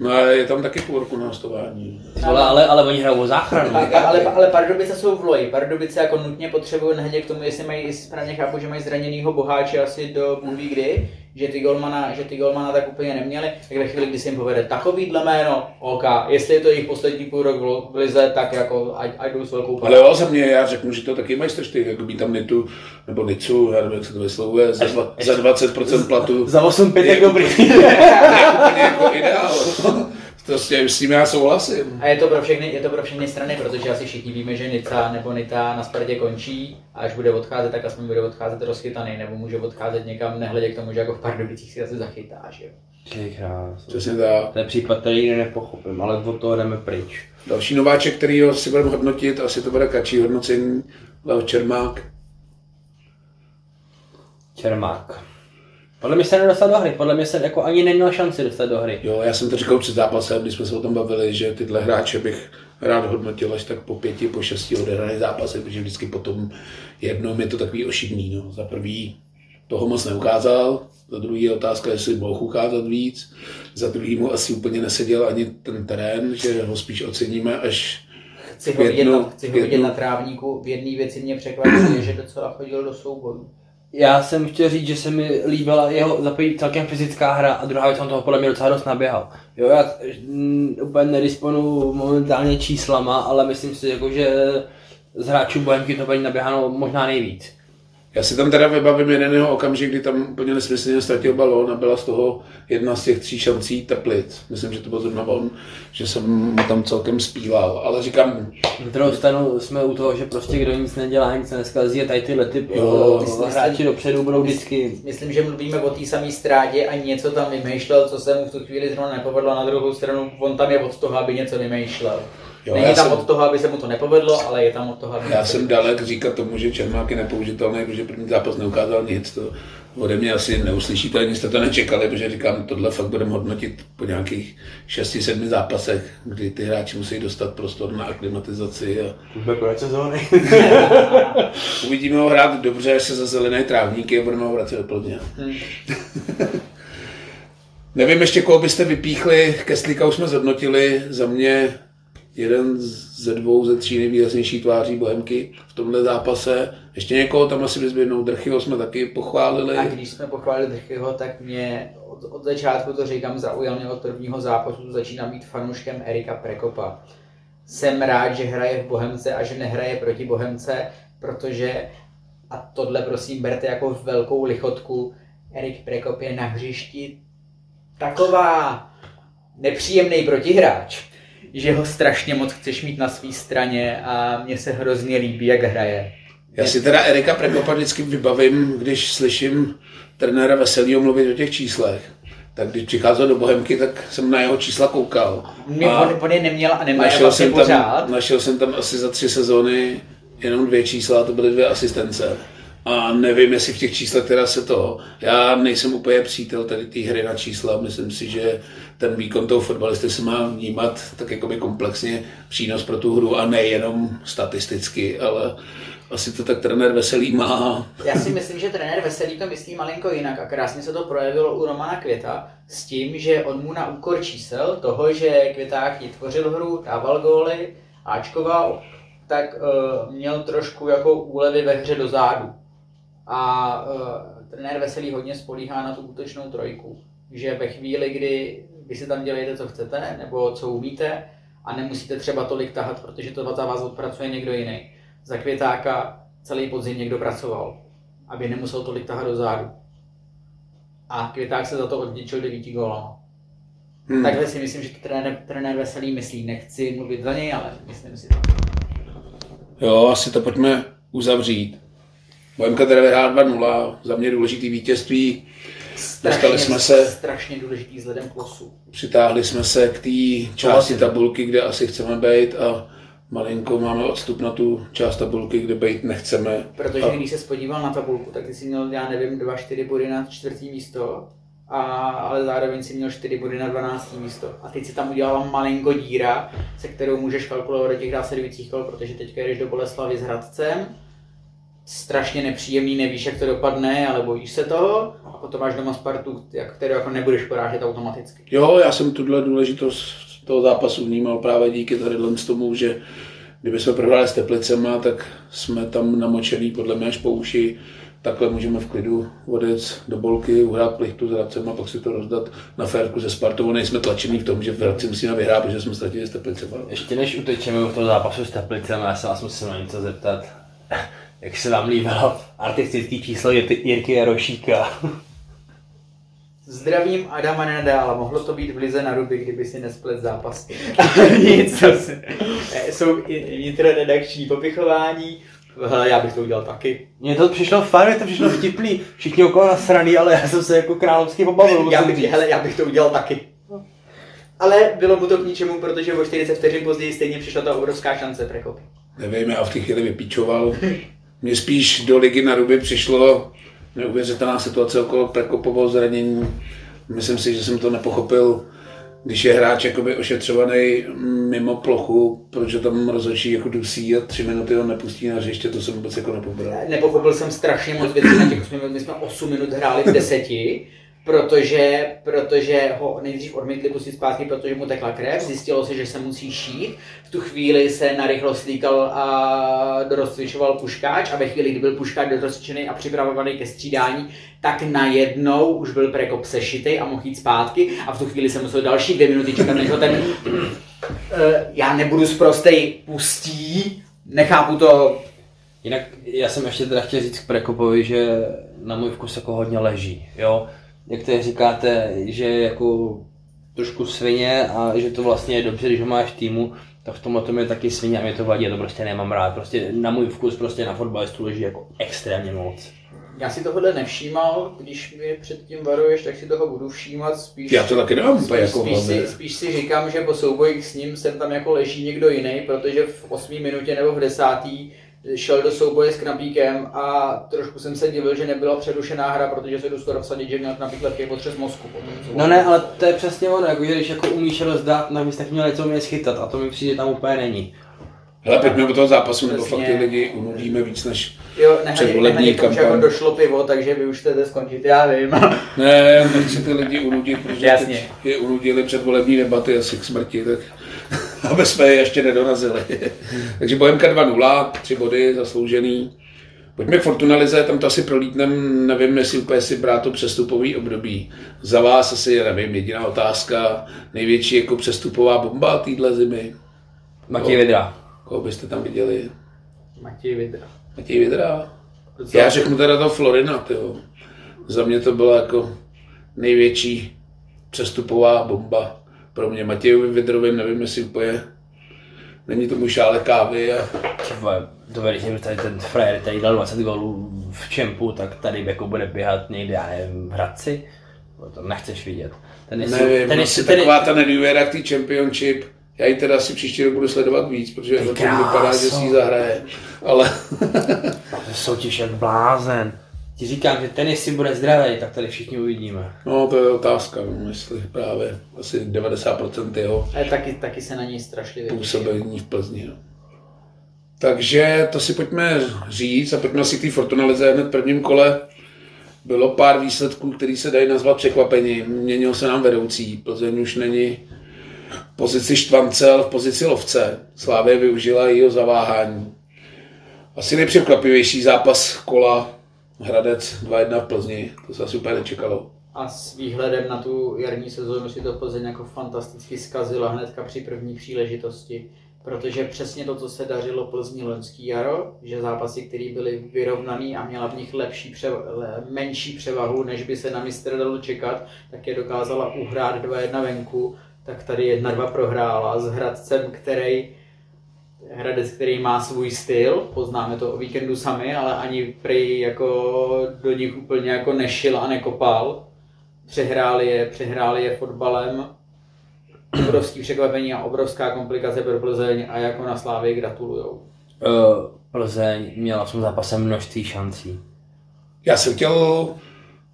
No a je tam taky půl roku na hostování. Vole, ale, ale oni hrajou o záchranu. A- ale, ale Pardubice jsou v loji. Pardubice jako nutně potřebují nehledě k tomu, jestli mají, jestli správně chápu, že mají zraněnýho boháče asi do Bůh kdy, že ty golmana, že ty golmana tak úplně neměli, tak ve chvíli, kdy se jim povede takovýhle jméno, OK, jestli je to jejich poslední půl rok v lize, tak jako ať, ať jdou s velkou Ale jo, za mě, já řeknu, že to taky majstrštýk, jako být tam Nitu, nebo Nicu, já nevím, jak se to vyslovuje, za, dva, za 20% platu. Za 8 pětek Je- dobrý. úplně jako ideál. Prostě s tím já souhlasím. A je to, pro všechny, je to pro všechny strany, protože asi všichni víme, že Nica nebo Nita na Spartě končí a až bude odcházet, tak aspoň bude odcházet rozchytaný, nebo může odcházet někam, nehledě k tomu, že jako v Pardubicích si asi zachytá, že jo. Ty krás. Přesně tak. To je případ, který nepochopím, ale od toho jdeme pryč. Další nováček, který si budeme hodnotit, asi to bude kačí hodnocení, Leo Čermák. Čermák. Podle mě se nedostal do hry, podle mě se jako ani neměl šanci dostat do hry. Jo, já jsem to říkal před zápasem, když jsme se o tom bavili, že tyhle hráče bych rád hodnotil až tak po pěti, po šesti odehraných zápasech, protože vždycky potom jednou je to takový ošidný. No. Za prvý toho moc neukázal, za druhý je otázka, jestli mohl ukázat víc, za druhý mu asi úplně neseděl ani ten terén, že ho spíš oceníme, až chci ho, vidět na, chci ho vidět na trávníku. V jedné věci mě překvapuje, že docela chodil do soubojů. Já jsem chtěl říct, že se mi líbila jeho zapojit celkem fyzická hra a druhá věc, on toho podle mě docela dost naběhal. Jo, já mm, úplně nedisponuju momentálně číslama, ale myslím si, jako, že z hráčů Bohemky to bude naběháno možná nejvíc. Já si tam teda vybavím jeden jeho okamžik, kdy tam úplně nesmyslně ztratil balón a byla z toho jedna z těch tří šancí teplic. Myslím, že to byl zrovna on, že jsem mu tam celkem zpíval. Ale říkám, Na druhou stranu jsme u toho, že prostě kdo nic nedělá, nic se neskazí a tady tyhle ty Jo, eh, myslím- hráči dopředu budou vždycky Myslím, že mluvíme o té samé ztrátě a něco tam vymýšlel, co se mu v tu chvíli zrovna nepovedlo. Na druhou stranu, on tam je od toho, aby něco vymýšlel. Jo, Není tam jsem- od toho, aby se mu to nepovedlo, ale je tam od toho, aby já jsem dalek říkat tomu, že Čermák je nepoužitelný, protože první zápas neukázal nic. To ode mě asi neuslyšíte, ani jste to nečekali, protože říkám, tohle fakt budeme hodnotit po nějakých 6-7 zápasech, kdy ty hráči musí dostat prostor na aklimatizaci a Bude konec sezóny. uvidíme ho hrát dobře, až se za zelené trávníky a budeme ho vracet do plně. Hmm. Nevím ještě, koho byste vypíchli, Kestlíka už jsme zhodnotili, za mě jeden ze dvou, ze tří nejvýraznějších tváří Bohemky v tomhle zápase. Ještě někoho tam asi vyzběhnout, Drchyho jsme taky pochválili. A když jsme pochválili Drchyho, tak mě od, od začátku to říkám, zaujal mě od prvního zápasu, začíná být fanouškem Erika Prekopa. Jsem rád, že hraje v Bohemce a že nehraje proti Bohemce, protože, a tohle prosím berte jako velkou lichotku, Erik Prekop je na hřišti taková nepříjemný protihráč, že ho strašně moc chceš mít na své straně a mně se hrozně líbí, jak hraje. Já si teda Erika Prekopa vždycky vybavím, když slyším trenéra Veselýho mluvit o těch číslech. Tak když přicházel do Bohemky, tak jsem na jeho čísla koukal. Mě, on, on je neměl a nemá Našel vlastně jsem, pořád. tam, našel jsem tam asi za tři sezóny jenom dvě čísla, a to byly dvě asistence. A nevím, jestli v těch číslech teda se to... Já nejsem úplně přítel tady té hry na čísla. Myslím si, že ten výkon toho fotbalisty se má vnímat tak jakoby komplexně přínos pro tu hru a nejenom statisticky, ale asi to tak trenér Veselý má. Já si myslím, že trenér Veselý to myslí malinko jinak a krásně se to projevilo u Romana Květa s tím, že on mu na úkor čísel toho, že Květák jí tvořil hru, dával góly, áčkoval, tak uh, měl trošku jako úlevy ve hře do zádu. A uh, trenér Veselý hodně spolíhá na tu útočnou trojku, že ve chvíli, kdy vy si tam dělejte, co chcete, nebo co umíte, a nemusíte třeba tolik tahat, protože to za vás odpracuje někdo jiný. Za Květáka celý podzim někdo pracoval, aby nemusel tolik tahat do zádu. A Květák se za to odděčil devíti gólama. Hmm. Takhle si myslím, že to trenér, trenér Veselý myslí. Nechci mluvit za něj, ale myslím si to. Jo, asi to pojďme uzavřít. Bohemka teda vyhrál 2-0, za mě důležitý vítězství. Dostali jsme se- Strašně důležitý vzhledem k losu. Přitáhli jsme se k té části tabulky, kde asi chceme být a malinko máme odstup na tu část tabulky, kde být nechceme. Protože a, když se podíval na tabulku, tak ty jsi měl, já nevím, dva, čtyři body na čtvrtý místo, a, ale zároveň si měl čtyři body na 12. místo. A teď si tam udělala malinko díra, se kterou můžeš kalkulovat do těch následujících kol, protože teďka jdeš do Boleslavy s Hradcem, strašně nepříjemný, nevíš, jak to dopadne, ale bojíš se toho, a potom máš doma Spartu, jak- kterou jako nebudeš porážet automaticky. jo, já jsem tuhle důležitost toho zápasu vnímal právě díky tadyhle z tomu, že kdyby jsme prohráli s Teplicema, tak jsme tam namočený podle mě až po uši. Takhle můžeme v klidu odjet do bolky, uhrát plichtu s Hradcem a pak si to rozdat na férku ze Spartou. Nejsme tlačený v tom, že v Hradci musíme vyhrát, protože jsme ztratili s Teplicema. Ještě než utečeme od toho zápasu s Teplicem, já se vás musím na něco zeptat. Jak se vám líbilo artistický číslo Jirky Jirky Jarošíka? Zdravím Adama Nadála, mohlo to být v Lize na ruby, kdyby si nesplet zápas. Nic, zase. Eh, Jsou vnitroredakční popichování, Hele, já bych to udělal taky. Mně to přišlo fajn, to přišlo vtipný. Všichni okolo nasraný, ale já jsem se jako královsky pobavil. Já bych, hele, já bych to udělal taky. Ale bylo mu to k ničemu, protože o 40 vteřin později stejně přišla ta obrovská šance Prekop. Nevím, já v té chvíli vypíčoval. Mně spíš do ligy na ruby přišlo neuvěřitelná situace okolo Prekopovou zranění. Myslím si, že jsem to nepochopil, když je hráč jakoby ošetřovaný mimo plochu, ho tam rozhodčí jako dusí a tři minuty ho nepustí na hřiště, to jsem vůbec jako nepobral. Nepochopil jsem strašně moc věcí na těch 8 minut, my jsme 8 minut hráli v deseti protože, protože ho nejdřív odmítli pustit zpátky, protože mu tekla krev, zjistilo se, že se musí šít. V tu chvíli se narychlo slíkal a dorozcvičoval puškáč a ve chvíli, kdy byl puškáč dorozcvičený a připravovaný ke střídání, tak najednou už byl prekop sešitej a mohl jít zpátky a v tu chvíli se musel další dvě minuty čekat, než ho ten, uh, já nebudu zprostej, pustí, nechápu to, Jinak já jsem ještě teda chtěl říct k Prekopovi, že na můj vkus jako hodně leží, jo. Jak tady říkáte, že je jako trošku svině a že to vlastně je dobře, když ho máš v týmu, tak v tomhle tom je taky svině a mě to vadí, já to prostě nemám rád. Prostě na můj vkus prostě na fotbalistu leží jako extrémně moc. Já si tohle nevšímal, když mi předtím varuješ, tak si toho budu všímat spíš. Já to taky nemám úplně spíš, jako spíš, si, spíš si říkám, že po soubojích s ním jsem tam jako leží někdo jiný, protože v 8 minutě nebo v 10. šel do souboje s Knapíkem a trošku jsem se divil, že nebyla přerušená hra, protože se jdu skoro vsadit, že měl Knapík lepší potřes mozku. Potom, No ne, ale to je přesně ono, jako, že když jako umíš rozdát, navíc tak měl něco umět schytat a to mi přijde tam úplně není. Hele, pojďme do toho zápasu, nebo fakt ty lidi unudíme víc než... Jo, Předvolební kampaň. jako došlo pivo, takže vy už chcete skončit, já vím. Ne, nechci ty lidi unudit, protože Jasně. teď je unudili předvolební debaty asi k smrti, tak aby jsme je ještě nedorazili. Takže Bohemka 2-0, tři body zasloužený. Pojďme k Fortunalize, tam to asi prolítnem, nevím, jestli úplně si brát to přestupový období. Za vás asi, nevím, jediná otázka, největší jako přestupová bomba téhle zimy. Matěj Vidra. Koho byste tam viděli? Matěj Vidra. Matěj Vidra? Já řeknu teda to Florina, tyjo. Za mě to byla jako největší přestupová bomba. Pro mě Matějovi Vidrovi, nevím, jestli úplně není tomu šále kávy a Ty vole, dovedeš si tady ten frajer, který dal 20 gólů v čempu, tak tady jako bude běhat někde, já nevím, v Hradci? To nechceš vidět. Ten je, nevím, ten je, asi ten taková ta nedůvěra k té championship. Já ji teda asi příští rok budu sledovat víc, protože to vypadá, že si ji zahraje. Ale soutěž jak blázen. Ti říkám, že ten jestli bude zdravý, tak tady všichni uvidíme. no, to je otázka, no, jestli právě asi 90% jeho Ale taky, taky se na něj strašlivě působení v Plzni. No. Takže to si pojďme říct a pojďme asi k té Fortunalize hned v prvním kole. Bylo pár výsledků, které se dají nazvat překvapení. Měnil se nám vedoucí. Plzeň už není v pozici štvance, ale v pozici lovce. Slávě využila jeho zaváhání. Asi nejpřekvapivější zápas kola Hradec 2-1 v Plzni. To se asi úplně nečekalo. A s výhledem na tu jarní sezónu si to Plzeň jako fantasticky zkazila hnedka při první příležitosti. Protože přesně to, co se dařilo Plzni loňský jaro, že zápasy, které byly vyrovnaný a měla v nich lepší převa- menší převahu, než by se na mistr dalo čekat, tak je dokázala uhrát 2-1 venku, tak tady 1-2 prohrála s Hradcem, který Hradec, který má svůj styl, poznáme to o víkendu sami, ale ani prý jako do nich úplně jako nešil a nekopal. Přehráli je, přehráli je fotbalem. Obrovský překvapení a obrovská komplikace pro Plzeň a jako na Slávě gratulujou. Uh, Plzeň měla v tom zápase množství šancí. Já jsem chtěl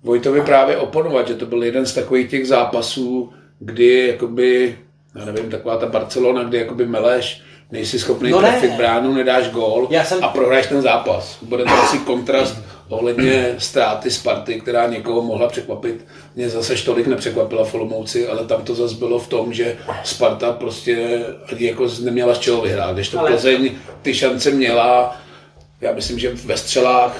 Vojtovi právě oponovat, že to byl jeden z takových těch zápasů, kdy jakoby, já nevím, taková ta Barcelona, kdy jakoby meleš, nejsi schopný No no ne. trefit bránu, nedáš gól Já jsem- a prohraješ ten zápas. Bude to asi kontrast ohledně ztráty Sparty, která někoho mohla překvapit. Mě zase tolik nepřekvapila v Olomouci, ale tam to zase bylo v tom, že Sparta prostě ani jako neměla z čeho vyhrát. Když to Ale- Plzeň ty šance měla, já myslím, že ve střelách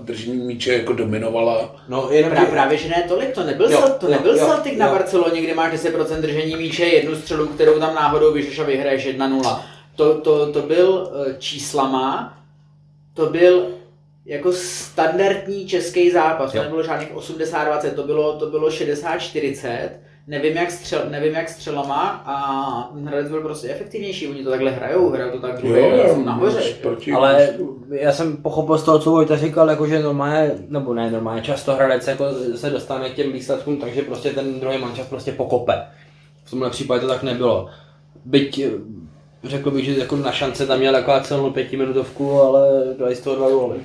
držení míče jako dominovala. No, jenom Pra, právě, že ne tolik, to nebyl, Jo, jo, to jo, nebyl jo, Celtic na jo. Barceloně, kde máš 10% držení míče, jednu střelu, kterou tam náhodou vyžeš a vyhraješ 1-0. To, to, to byl eh, číslama, to byl jako standardní český zápas, to Jo. nebylo žádných 80-20, to bylo, to bylo 60-40, nevím jak, střel, nevím jak střelama a Hradec byl prostě efektivnější, oni to takhle hrajou, hrajou to tak druhý, nahoře. proti, Ale já jsem pochopil z toho, co Vojta říkal, jako že normálně, nebo ne normálně, často Hradec jako se dostane k těm výsledkům, takže prostě ten druhý mančas prostě pokope. V tomhle případě to tak nebylo. Byť řekl bych, že jako na šance tam měl taková celou pětiminutovku, ale dali z toho dva góly.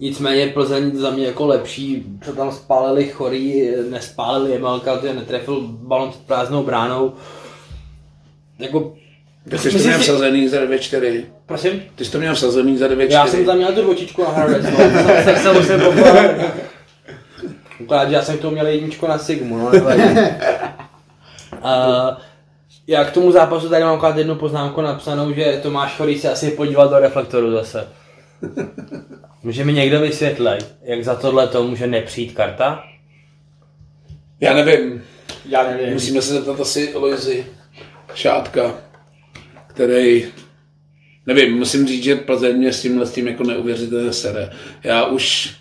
Nicméně Plzeň za mě jako lepší, co tam spálili chorý, nespálili Jemelka, ten netrefil balon s prázdnou bránou. Jako, Ty jsi to měl si- vsazený za 9-4. prosím? Ty jsi to měl vsazený za 9-4. Já jsem tam měl tu dvočičku na Hradec, no. tak se musím pochválit. Ukládá, že já jsem k tomu měl jedničku na Sigmu, no nevadí. uh, já k tomu zápasu tady mám akorát jednu poznámku napsanou, že Tomáš Chorý se asi podíval do reflektoru zase. Může mi někdo vysvětlit, jak za tohle to může nepřijít karta? Já nevím, Já nevím. musíme se zeptat asi Lojzy Šátka, který, nevím, musím říct, že Plzeň mě s tímhle s tím jako neuvěřitelně sere. Já už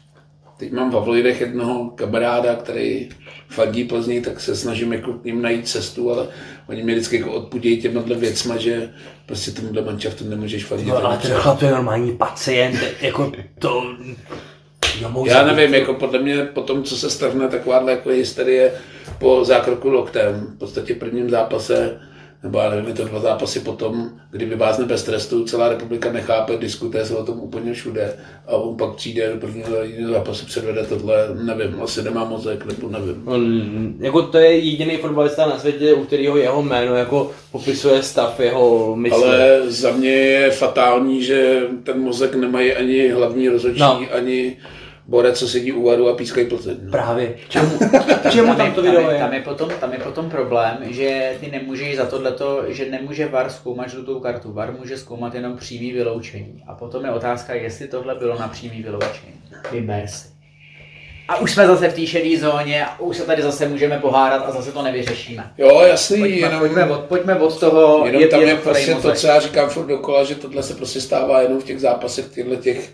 teď mám v Havlojdech jednoho kamaráda, který fandí Plzni, tak se snažím jako k ním najít cestu, ale oni mě vždycky jako odpudějí těmhle věcma, že prostě tomuhle manšaftu nemůžeš fandit. Jo, ale ten chlap je normální pacient, jako to... Mohu Já nevím, jako podle mě po tom, co se strhne takováhle jako hysterie po zákroku loktem, v podstatě prvním zápase, nebo já nevím, je to dva zápasy potom, kdyby vázne bez trestu, celá republika nechápe, diskutuje se o tom úplně všude a on pak přijde do prvního zápasu, předvede tohle, nevím, asi nemá mozek, nebo nevím. On, jako to je jediný fotbalista na světě, u kterého jeho jméno jako popisuje stav jeho mysli. Ale za mě je fatální, že ten mozek nemají ani hlavní rozhodčí, No. ani borec, co sedí u varu a pískají Plzeň. no. Právě. Čemu, čemu tam to video tam, je, je? tam, je potom, tam je potom problém, že ty nemůžeš za tohleto, že nemůže VAR zkoumat žlutou kartu. VAR může zkoumat jenom přímý vyloučení. A potom je otázka, jestli tohle bylo na přímý vyloučení. Vyber si. A už jsme zase v té šedé zóně a už se tady zase můžeme pohádat a zase to nevyřešíme. Jo, jasný, Pojďme, jenom... pojďme, od, pojďme od toho, Jenom je, tam je, to prostě to, co já říkám furt dokola, že tohle se prostě stává jenom v těch zápasech těchto těch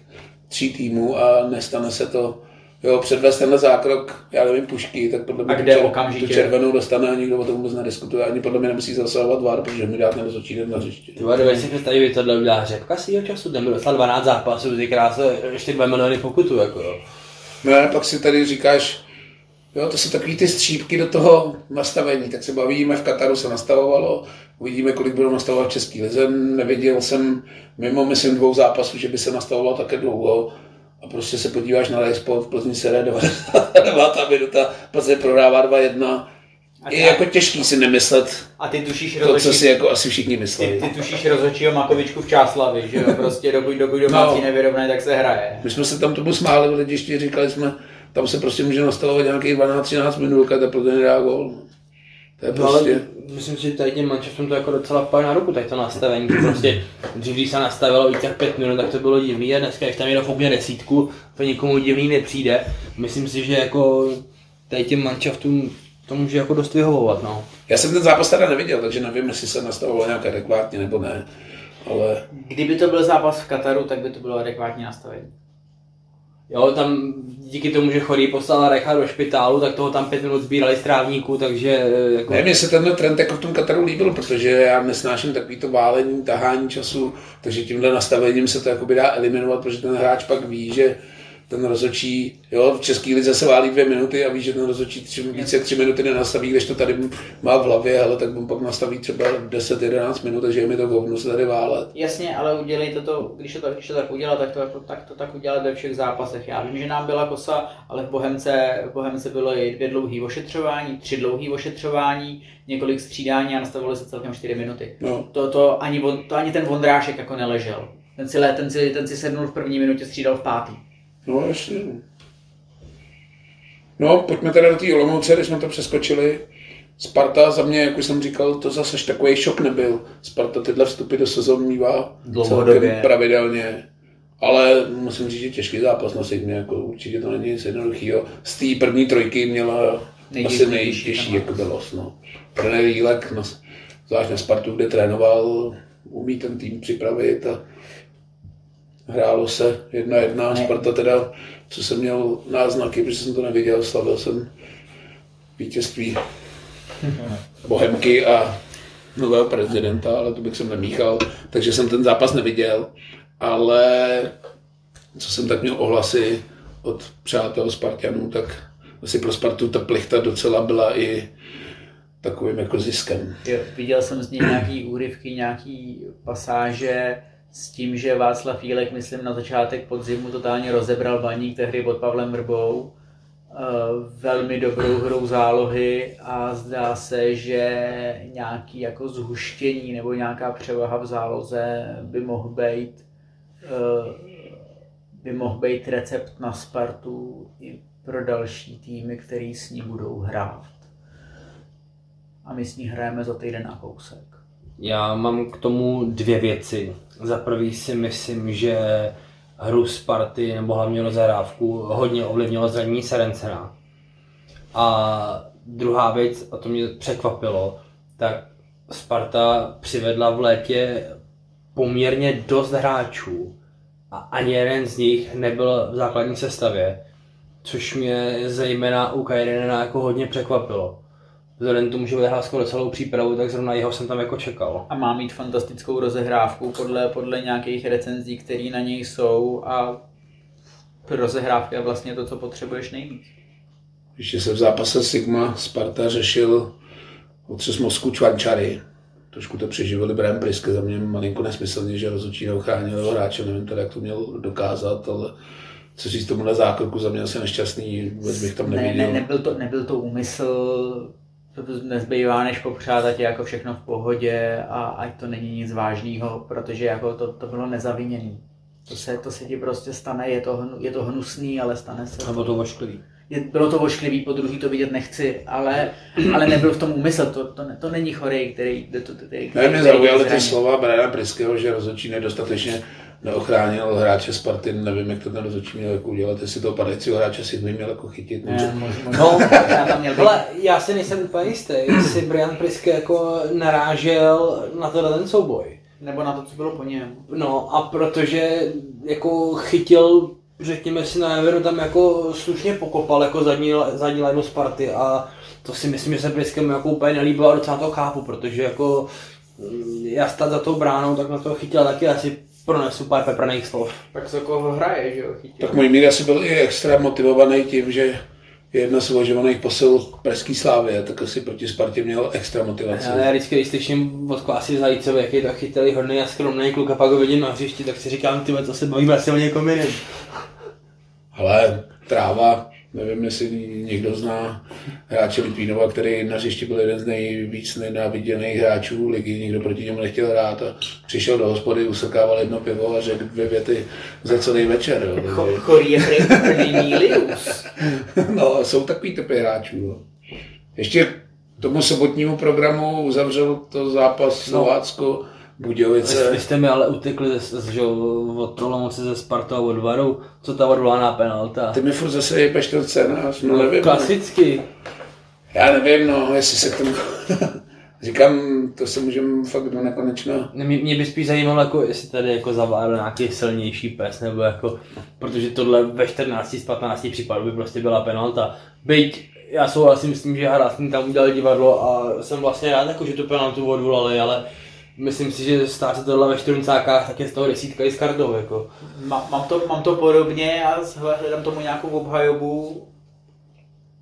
tří týmů a nestane se to, jo, předvést tenhle zákrok, já nevím, pušky, tak podle mě A kde tu čer- okamžitě? tu červenou dostane a nikdo o tom vůbec nediskutuje, ani podle mě nemusí zasahovat VAR, protože mi dát nerozhodčí den na hřiště. Ty vole, si představit, že tohle udělá řepka svýho času, ten by dostal 12 zápasů, ty krásy, ještě 2 miliony pokutu, jako jo. No a pak si tady říkáš, jo, to jsou takový ty střípky do toho nastavení, tak se bavíme, v Kataru se nastavovalo, uvidíme, kolik budou nastavovat v Český lize. Neviděl jsem mimo, myslím, dvou zápasů, že by se nastavovalo také dlouho. A prostě se podíváš na Sport v Plzni se 99. minuta, Plzeň prohrává 2-1. A Je jako těžký si nemyslet A ty tušíš to, co si jako asi všichni ty, mysleli. ty tušíš rozhodčího Makovičku v Čáslavi, že jo? Prostě dokud, dokud domácí No. nevyrovnají, tak se hraje. My jsme se tam tomu smáli v ledišti, říkali jsme, tam se prostě může nastavovat nějakých 12-13 minut, a Plzeň nedá gól. To je No, ale prostě... myslím si, že tady těm mančaftům to jako docela padá na ruku, tak to nastavení, prostě dřív, když se nastavilo víc jak pět minut, tak to bylo divný a dneska, když tam jenom foukne desítku, to nikomu divný nepřijde. Myslím si, že jako tady těm mančaftům to může jako dost vyhovovat, no. Já jsem ten zápas teda neviděl, takže nevím, jestli se nastavovalo nějak adekvátně nebo ne. Ale Kdyby to byl zápas v Kataru, tak by to bylo adekvátní nastavení. Jo, tam díky tomu, že Chorý poslal Recha do špitálu, tak toho tam pět minut sbírali z trávníků, takže eh, jako... ne, mně se tenhle trend jako v tom Kataru líbil, protože já nesnáším takový to válení, tahání času, takže tímhle nastavením se to jakoby dá eliminovat, protože ten hráč pak ví, že ten rozhodčí, jo, v český lize se válí dvě minuty a ví, že ten rozhodčí tři, více jak tři minuty nenastaví, když to tady má v hlavě, ale tak on pak nastaví třeba 10-11 minut, takže je mi to hovno se tady válet. Jasně, ale udělejte to, když to, když to tak udělá, tak to, jako, tak to tak udělat ve všech zápasech. Já vím, že nám byla kosa, ale v Bohemce, v Bohemce bylo i dvě dlouhé ošetřování, tři dlouhé ošetřování, několik střídání a nastavilo se celkem 4 minuty. No. To, to, ani, to ani ten Vondrášek jako neležel. Ten si, ten, si, ten si sednul v první minutě, střídal v pátý. No, jasně. no. Pojďme teda do té Olomouce, když jsme to přeskočili. Sparta za mě, jak už jsem říkal, to zase až takový šok nebyl. Sparta tyhle vstupy do sezóny Dlouhodobě. celkem pravidelně. Ale musím říct, že těžký zápas na Sigmě, jako určitě to není nic jednoduchého. Z té první trojky měla Nejtěžší- asi nejtěžší jako bylost. No. Trenér Jílek, no, zvlášť na Spartu, kde trénoval, umí ten tým připravit a hrálo se jedna jedna. Sparta teda, co jsem měl náznaky, protože jsem to neviděl, slavil jsem vítězství Bohemky a nového prezidenta, ale to bych jsem nemíchal, takže jsem ten zápas neviděl, ale co jsem tak měl ohlasy od přátel Spartanů, tak asi pro Spartu ta plichta docela byla i takovým jako ziskem. Jo, viděl jsem z něj nějaký úryvky, nějaký pasáže s tím, že Václav Jílek, myslím, na začátek podzimu totálně rozebral baník tehdy pod Pavlem Vrbou. Eh, Velmi dobrou hrou zálohy a zdá se, že nějaký jako zhuštění nebo nějaká převaha v záloze by mohl být eh, by mohl být recept na Spartu i pro další týmy, který s ní budou hrát. A my s ní hrajeme za týden a kousek. Já mám k tomu dvě věci. Za prvý si myslím, že hru Sparty nebo hlavně rozehrávku hodně ovlivnilo zranění Serencena. A druhá věc, a to mě překvapilo, tak Sparta přivedla v létě poměrně dost hráčů a ani jeden z nich nebyl v základní sestavě, což mě zejména u Kajrenena jako hodně překvapilo. Vzhledem k tomu, že bude hrát skoro celou přípravu, tak zrovna jeho jsem tam jako čekal. A má mít fantastickou rozehrávku podle, podle nějakých recenzí, které na něj jsou a rozehrávka je vlastně to, co potřebuješ nejvíc. Ještě se v zápase Sigma Sparta řešil otřes mozku Čvančary. Trošku to přeživili Brian Priske, za mě malinko nesmyslně, že rozhodčí neochránil jeho hráče, nevím teda, jak to měl dokázat, ale co říct tomu na zákroku, za mě asi nešťastný, vůbec bych tam Ne, neviděl. ne, nebyl, to, nebyl to úmysl, to nezbývá než popřát, ať je jako všechno v pohodě a ať to není nic vážného, protože jako to, to bylo nezaviněný. To se, to se ti prostě stane, je to, hnu, je to hnusný, ale stane se. Nebo to ošklivý. Je, bylo to ošklivý, po druhý to vidět nechci, ale, ale nebyl v tom úmysl, to, to, ne- to není chorý, který... který, který, Ne, mě který zaujaly ty slova Briana Priského, že rozhodčí nedostatečně neochránil hráče Sparty, nevím, jak to ten rozhodčí měl jako udělat, jestli toho padajícího hráče si měl jako chytit. Ne, možná, No, možná tam měl být. Ale já si nejsem úplně jistý, jestli Brian Priske jako narážel na tenhle ten souboj. Nebo na to, co bylo po něm. No a protože jako chytil, řekněme si na Everu, tam jako slušně pokopal jako zadní, zadní lineu Sparty a to si myslím, že se Priskem jako úplně nelíbilo a docela to chápu, protože jako mm, já stát za tou bránou, tak na to chytil taky asi pronesu pár pepraných slov. Tak za koho hraje, že jo, chytil. Tak můj mír asi byl i extra motivovaný tím, že je jedna z uvažovaných posil k Pražský slávě, tak asi proti Spartě měl extra motivaci. Já, já vždycky, když slyším od Klásy Zajícové, jak je to chytrý, hodný a skromný kluk a pak ho vidím na hřišti, tak si říkám, ty to se bavíme asi o někom jiném. Ale tráva, nevím, jestli někdo zná hráče Litvínova, který na hřišti byl jeden z nejvíc nenáviděných hráčů ligy, nikdo proti němu nechtěl hrát a přišel do hospody, usrkával jedno pivo a řekl dvě věty za celý večer. Jo. Cho, chorý je. No, jsou takový typy hráčů. No. Ještě k tomu sobotnímu programu uzavřel to zápas Slovácko, Budějovice. Vy jste mi ale utekli z, z, že, od Olomouce ze Sparta a od Varu, co ta odvolaná penalta. Ty mi furt zase jebeš ten scénář, no nevím. No. Klasicky. Já nevím, no, jestli se k tomu... Říkám, to se můžeme fakt do nekonečna. Ne, Mě, mě by spíš zajímalo, jako, jestli tady jako zavádl nějaký silnější pes, nebo jako, protože tohle ve 14 z 15 případů by prostě byla penalta. Byť já souhlasím s tím, že Harasný tam udělal divadlo a jsem vlastně rád, jako, že tu penaltu odvolali, ale myslím si, že stát se tohle ve čtyřicákách, tak je z toho desítka i s kardou, jako. Má, mám, to, mám to podobně a hledám tomu nějakou obhajobu.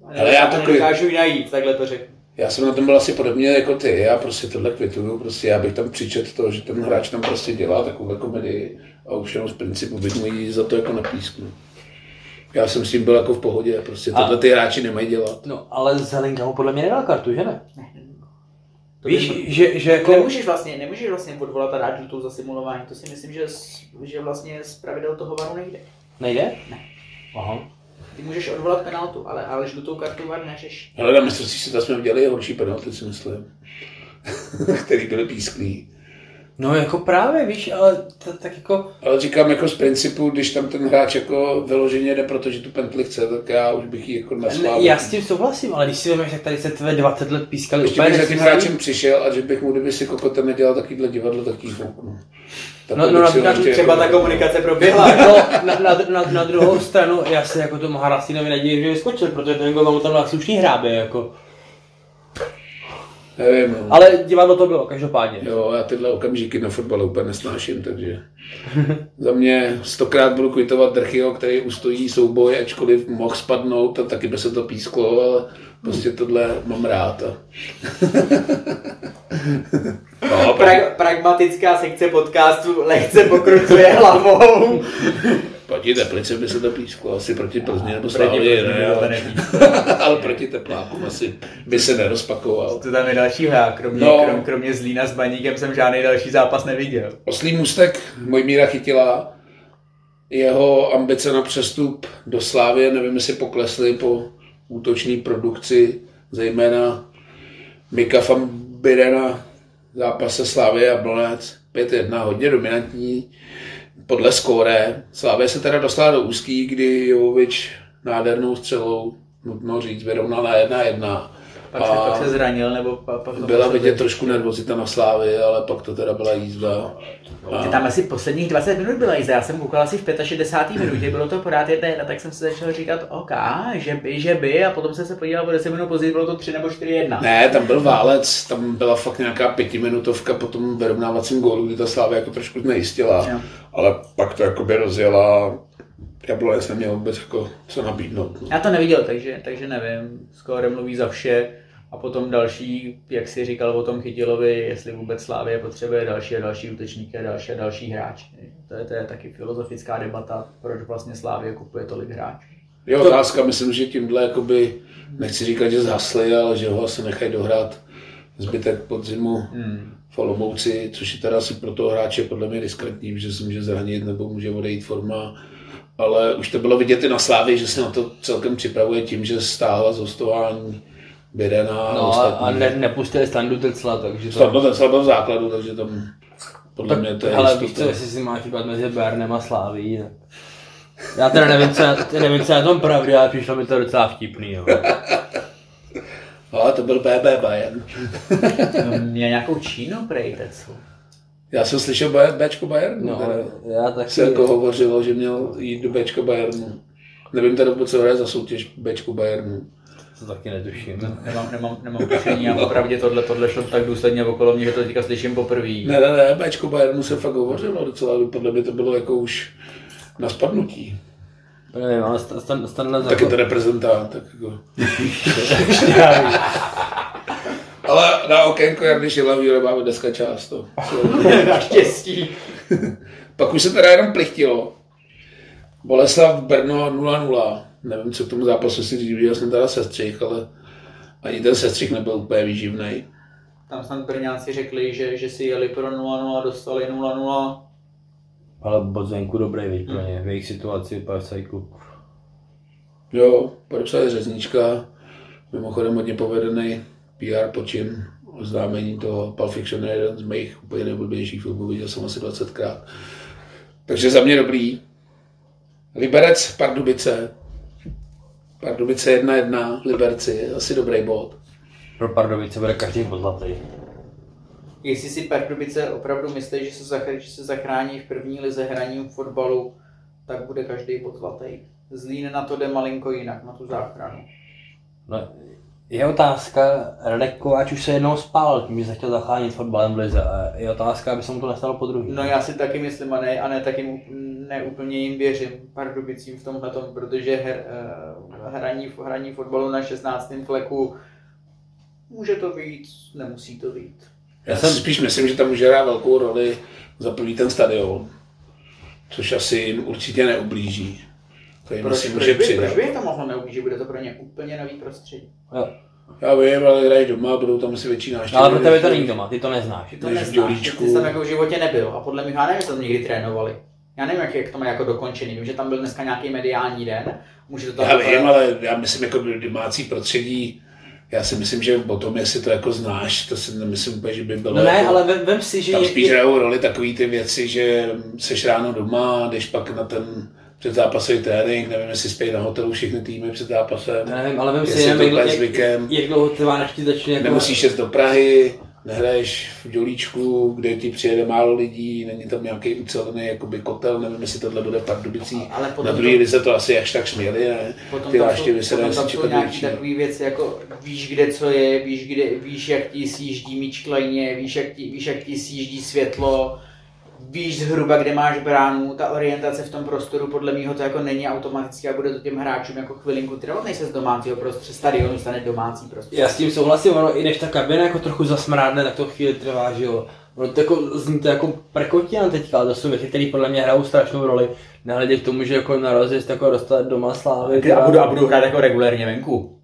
A Ale já takový- nedokážu ji najít, takhle to řeknu. Já jsem na tom byl asi podobně jako ty, já prostě tohle kvituju, prostě já bych tam přičet to, že ten hráč tam prostě dělá takovou komedii a už jenom z principu bych mu za to jako napísknu. Já jsem s tím byl jako v pohodě, prostě A- tohle ty hráči nemají dělat. No, ale Zelenka mu podle mě nedal kartu, že ne? To Víš, by- že, že jako... Nemůžeš vlastně, nemůžeš vlastně odvolat a dát žlutou za simulování, to si myslím, že, z, že vlastně z pravidel toho varu nejde. Nejde? Ne. Aha. Ty můžeš odvolat penaltu, ale, ale žlutou kartu var neřeší. Ale na mistrovství světa jsme viděli horší penalty, si myslím. který byly písklí. No jako právě, víš, ale to, tak jako... Ale říkám jako z principu, když tam ten hráč jako vyloženě jde, protože tu pentli chce, tak já už bych ji jako Ne, naslal. já s tím souhlasím, ale když si vezmeš, tak tady se tvé 20 let pískali Ještě úplně bych za tím hráčem přišel a že bych mu, kdyby si kokotem nedělal takovýhle divadlo, tak jí fouknu. Tak No, no, na- na- ještě Třeba jako- ta komunikace proběhla. No, na, na, na, na, druhou stranu, já si jako tomu Harasinovi nedivím, že vyskočil, protože ten gol tam dal slušný hrábě, jako. Nevím, no. Ale divadlo to bylo, každopádně. Jo, já tyhle okamžiky na fotbale úplně nesnáším, takže za mě stokrát budu kvitovat Drchyho, který ustojí souboj, ačkoliv mohl spadnout a taky by se to písklo, ale prostě tohle mám rád. A... no, Pra, pragmatická sekce podcastu lehce pokrucuje hlavou. proti Teplice by se to písklo, asi proti Plzni nebo Slávě, ne, ale, ale proti Teplákům asi by se nerozpakoval. To tam je další hra, kromě, No. krom, kromě Zlína s Baníkem jsem žádný další zápas neviděl. Oslý mustek Mojmíra chytila jeho ambice na přestup do Slávy, nevím, jestli poklesly po útočné produkci, zejména Mika van Birena v zápase Slávy a Blonec 5-1, hodně dominantní podle skóre. Slávě se teda dostala do úzký, kdy Jovovič nádhernou střelou, nutno říct, vyrovnal na 1-1 pak, se, pak se zranil, nebo pak, pak Byla vidět trošku nervozita na Slávy, ale pak to teda byla jízda. A... Tam asi posledních 20 minut byla jízda, já jsem koukal asi v 65. minutě, bylo to pořád jedna jedna, tak jsem si začal říkat, OK, že by, že by, a potom jsem se podíval o 10 minut později, bylo to 3 nebo 4 1. Ne, tam byl válec, tam byla fakt nějaká pětiminutovka po tom vyrovnávacím gólu, kdy ta Slávy jako trošku znejistila, jo. ale pak to jako by rozjela Jablonec neměl vůbec jako co nabídnout. Já to neviděl, takže, takže nevím. Skoro mluví za vše. A potom další, jak si říkal o tom Chytilovi, jestli vůbec Slávě potřebuje další a další útočníky a další a další hráče. To je, to je taky filozofická debata, proč vlastně Slávě kupuje tolik hráčů. Je otázka, myslím, že tímhle jakoby, nechci říkat, že zhasli, ale že ho se nechají dohrát zbytek podzimu hmm. v Olomouci, což je teda asi pro toho hráče podle mě diskretní, že se může zranit nebo může odejít forma. Ale už to bylo vidět i na Slávě, že se na to celkem připravuje tím, že stáhla z hostování Birena no, ostatní. a ne, nepustili standu Tecla, takže to... Standu Tecla byl v základu, takže tam podle tak, mě to je Ale víš co, jestli si máš vybrat mezi Bernem a Sláví, tak... Já teda nevím, co, nevím, co je na tom pravdy, ale přišlo mi to docela vtipný, jo. Ale to byl BB Bayern. měl nějakou Čínu prej, Tecl. Já jsem slyšel Bčko Bayernu. No, já taky. Se jako hovořilo, že měl jít do Bčko Bayernu. Nevím teda, co hraje za soutěž Bčko Bayernu. To taky netuším. Nemám, nemám, nemám tušení a opravdu tohle, tohle šlo tak důsledně okolo mě, že to teďka slyším poprvé. Ne, ne, ne, Bčko Bayernu se fakt hovořilo docela, podle mě to bylo jako už na spadnutí. Nevím, ale stan, stan, na Tak je to reprezentant, tak jako... ale na okénko Jardy Šilavýho máme dneska část. To. Naštěstí. Pak už se teda jenom plichtilo. Boleslav Brno 0-0 nevím, co k tomu zápasu si říct, viděl jsem teda sestřih, ale ani ten sestřih nebyl úplně výživný. Tam snad Brňáci řekli, že, že si jeli pro 0-0 a dostali 0-0. Ale bod zvenku dobrý, víš, pro ně, v jejich situaci PFC klub. Jo, podepsali řeznička, mimochodem hodně povedený PR počin, oznámení toho Pulp Fiction je jeden z mých úplně nejblbějších filmů, viděl jsem asi 20krát. Takže za mě dobrý. Liberec, Pardubice, Pardubice 1-1, Liberci, asi dobrý bod. Pro Pardubice bude každý bod zlatý. Jestli si Pardubice opravdu myslí, že se, zachrání, že se zachrání v první lize hraním fotbalu, tak bude každý bod zlatý. Zlín na to jde malinko jinak, na tu záchranu. No, je otázka, Radek Kováč už se jednou spál tím, že se chtěl zachránit fotbalem v lize. A je otázka, aby se mu to nestalo po druhý. No já si taky myslím a ne, a ne taky ne úplně jim věřím Pardubicím v tomhle tom, protože her, uh, hraní, hraní fotbalu na 16. fleku může to být, nemusí to být. Já jsem spíš myslím, že tam může hrát velkou roli za první ten stadion, což asi jim určitě neublíží. To jim proč, proč, by, proč by to mohlo neublížit? Bude to pro ně úplně nový prostředí. Jo. Já vím, ale hrají doma, budou tam asi větší návštěvy. Ale pro tebe to není doma, ty to neznáš. Ty to neznáš, ty jsi tam jako v životě nebyl a podle mě, já nevím, jestli tam někdy trénovali. Já nevím, jak, jak to má jako dokončený. Vím, že tam byl dneska nějaký mediální den. Může to tam já vím, ale já myslím, jako domácí prostředí, já si myslím, že o tom, jestli to jako znáš, to si nemyslím úplně, že by bylo. No ne, jako, ale vem, vem si, že... Tam spíš hrajou roli takové ty věci, že seš ráno doma, jdeš pak na ten předzápasový trénink, nevím, jestli spějí na hotelu všechny týmy před zápasem. Nevím, ale vem si, jak, jak, jak dlouho trvá, než začne jako... Nemusíš jít do Prahy, nehraješ v Dělíčku, kde ti přijede málo lidí, není tam nějaký ucelený jakoby kotel, nevím, jestli tohle bude v Pardubicích. Ale na druhý lize to asi až tak směli, ne? Potom Ty návštěvy se dají čekat nějaký takový věci, jako víš, kde co je, víš, kde, víš jak ti sjíždí míč klejně, víš, jak ti, víš, jak ti sjíždí světlo, víš zhruba, kde máš bránu, ta orientace v tom prostoru podle mého to jako není automaticky a bude to těm hráčům jako chvilinku trvat, než se z domácího prostředí, stadionu stane domácí prostě. Já s tím souhlasím, ono i než ta kabina jako trochu zasmrádne, tak to chvíli trvá, že jo. No to jako, zní to jako prekotian teďka, ale to jsou věci, které podle mě hrajou strašnou roli. Nehledě k tomu, že jako na rozjezd jako dostat doma slávy. A, budu, a budu hrát jako regulérně venku.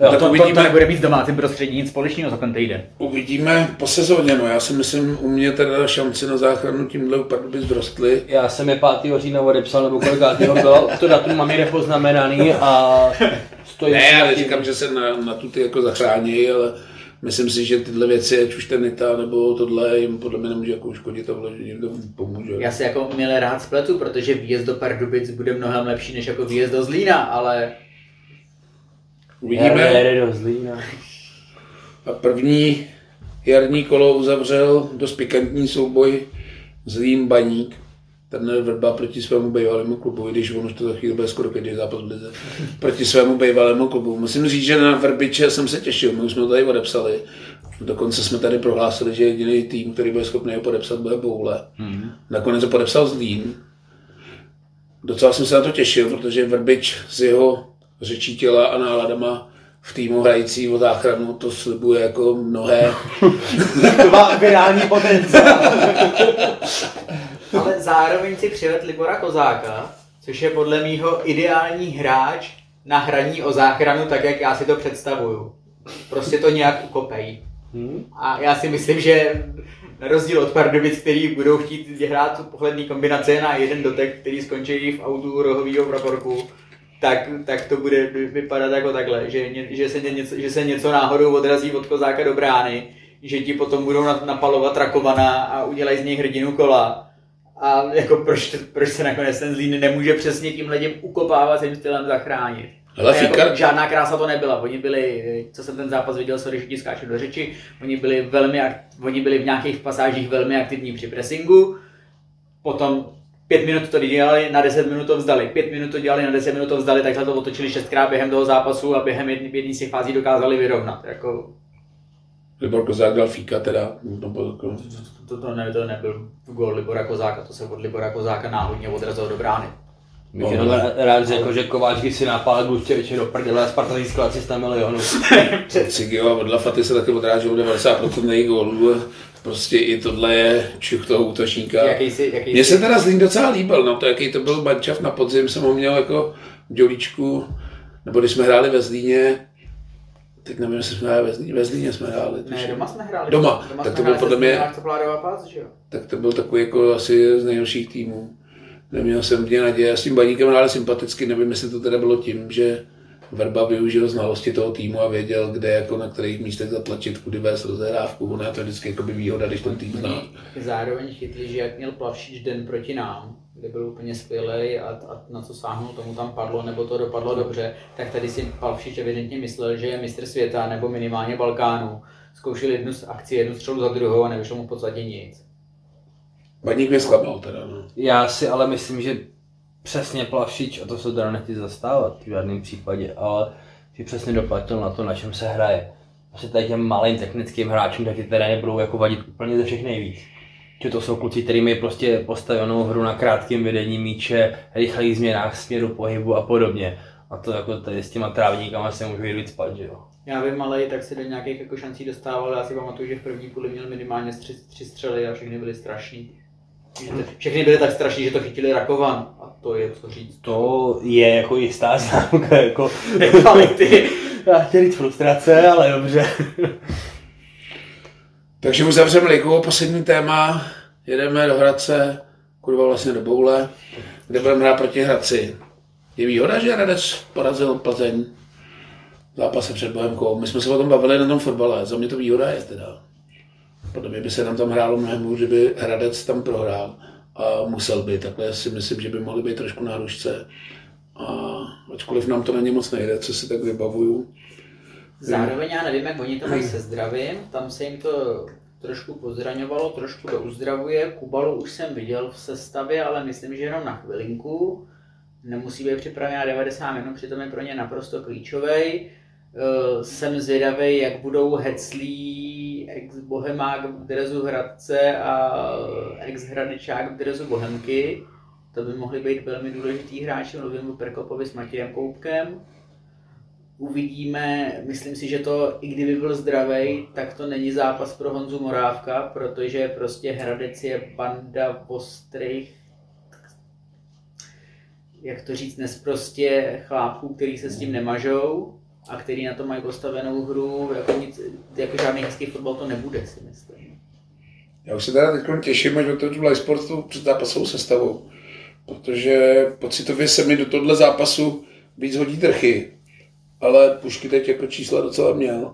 Jo, To, to, to, uvidíme. to nebude mít s domácím prostředí nic společného za ten týden. Uvidíme po sezóně, no. Já si myslím, u mě teda šance na záchranu tímhle úplně by zrostly. Já jsem je 5. října odepsal, nebo kolikátýho bylo, to datum mám někde poznamenaný a stojí Ne, já neříkám, že se na, na tu ty jako zachrání, ale myslím si, že tyhle věci, ať už ten Nita nebo tohle, jim podle mě nemůže jako uškodit a vložit jim to pomůže. Já si jako milé rád spletu, protože výjezd do Pardubic bude mnohem lepší než jako výjezd do Zlína, ale Uvidíme. Jede do Zlína. A první jarní kolo uzavřel dost pikantní souboj Zlín Baník. Ten Vrba proti svému bývalému klubu, i když on už to za chvíli bude skoro každý zápas v lize, proti svému bývalému klubu. Musím říct, že na Vrbiče jsem se těšil, my už jsme to tady odepsali. Dokonce jsme tady prohlásili, že jediný tým, který bude schopný ho podepsat, bude Boule. Mm. Nakonec ho podepsal Zlín. Docela jsem se na to těšil, protože Vrbič s jeho řečí těla a náladama v týmu hrající o záchranu to slibuje jako mnohé. To má virální potenciál. Ale zároveň si přived Libora Kozáka, což je podle mýho ideální hráč na hraní o záchranu, tak jak já si to představuju. Prostě to nějak ukopejí. A já si myslím, že na rozdíl od Pardubic, který budou chtít hrát pohledný kombinace na jeden dotek, který skončí v autu rohového praporku, tak, tak to bude vypadat jako takhle, že, že, se něco, že se něco náhodou odrazí od kozáka do brány, že ti potom budou na- napalovat Rakovana a udělají z něj hrdinu kola. A jako proč, proč se nakonec ten Zlín nemůže přesně tímhle tím ukopávacím stylem zachránit? Hele, A jako Fikar- žádná krása to nebyla. Oni byli, co jsem ten zápas viděl, sorry, že ti skáču do řeči, oni byli, velmi, oni byli v nějakých pasážích velmi aktivní při pressingu, potom pět minut to dělali, na 10 minut to vzdali, pět minut to dělali, na 10 minut to vzdali, takhle to otočili šestkrát během toho zápasu a během jedné jedný z těch fází dokázali vyrovnat. Jako, Libor Kozák dal fíka teda. No, to, jako, to, to, ne, to nebyl gól Libora Kozáka, to se od Libora Kozáka náhodně odrazilo do brány. Bych jenom rád řekl, že Kováč si napál Gluščeviče do prdele a Sparta získala 300 milionů. Cigio a od Lafaty se taky odráželo 90% jejich gólů. Prostě i tohle je čuch toho útočníka. Jakýsi, jakýsi, Mně se teda Zlín docela líbil, no to jaký to byl mančav na podzim, jsem ho měl jako v dělíčku, nebo když jsme hráli ve Zlíně, teď nevím, jestli jsme hráli ve Zlíně, ve Zlíně jsme hráli. Ne, doma jsme hráli. Doma, doma tak to byl podle mě- pás, že jo? tak to byl takový jako asi z nejhorších týmů. Neměl jsem v naděje. S tím baníkem hráli sympaticky, nevím, jestli to teda bylo tím, že Verba využil znalosti toho týmu a věděl, kde jako na kterých místech zatlačit, kudy vést rozehrávku. Ona je to vždycky jako výhoda, když ten tým zná. Zároveň chytli, že jak měl Plavšič den proti nám, kde byl úplně skvělý a, a, na co sáhnul, tomu tam padlo, nebo to dopadlo dobře, tak tady si Plavšič evidentně myslel, že je mistr světa nebo minimálně Balkánu. Zkoušel jednu z akci, jednu střelu za druhou a nevyšlo mu v podstatě nic. Baník mě zklamal teda, no. Já si ale myslím, že přesně Plavšič, a to se teda nechci zastávat v žádném případě, ale že přesně doplatil na to, na čem se hraje. Asi tady těm malým technickým hráčům taky teda nebudou jako vadit úplně ze všech nejvíc. Že to jsou kluci, kterým je prostě postavenou hru na krátkém vedení míče, rychlých změnách směru pohybu a podobně. A to jako tady s těma trávníkama se můžu jít spát, že jo. Já vím, ale tak se do nějakých jako šancí dostával. Já si pamatuju, že v první půli měl minimálně tři, tři střely a všechny byly strašný. To- Všechny byly tak strašný, že to chytili Rakovan. To je co říct. To je jako jistá známka, jako Kvality. já chtěl říct frustrace, ale dobře. Takže uzavřeme ligu, poslední téma, jedeme do Hradce, kurva vlastně do Boule, kde budeme hrát proti Hradci. Je výhoda, že Hradec porazil Plzeň v zápase před Bohemkou. My jsme se o tom bavili na tom fotbale, za mě to výhoda je teda. Podle mě by se nám tam hrálo mnohem hůř, kdyby Hradec tam prohrál musel by, takhle si myslím, že by mohli být trošku na hrušce. A ačkoliv nám to není moc nejde, co si tak vybavuju. Zároveň já nevím, jak oni to mají se zdravím, tam se jim to trošku pozraňovalo, trošku to uzdravuje. Kubalu už jsem viděl v sestavě, ale myslím, že jenom na chvilinku. Nemusí být připraven na 90 minut, přitom je pro ně naprosto klíčový. Jsem zvědavý, jak budou Heclí, ex-Bohemák v drezu Hradce a ex-Hradečák v drezu Bohemky. To by mohli být velmi důležitý hráči, mluvím o Perkopovi s Matějem Koupkem. Uvidíme, myslím si, že to, i kdyby byl zdravý, tak to není zápas pro Honzu Morávka, protože prostě Hradec je banda ostrých, jak to říct, nesprostě chlápků, který se s tím nemažou. A který na to mají postavenou hru, jako, nic, jako žádný hezký fotbal to nebude, si myslím. Já už se teda teď těším, až otevřu live sportu před zápasovou sestavou, protože pocitově se mi do tohle zápasu víc hodí trchy, ale Pušky teď jako čísla docela měl.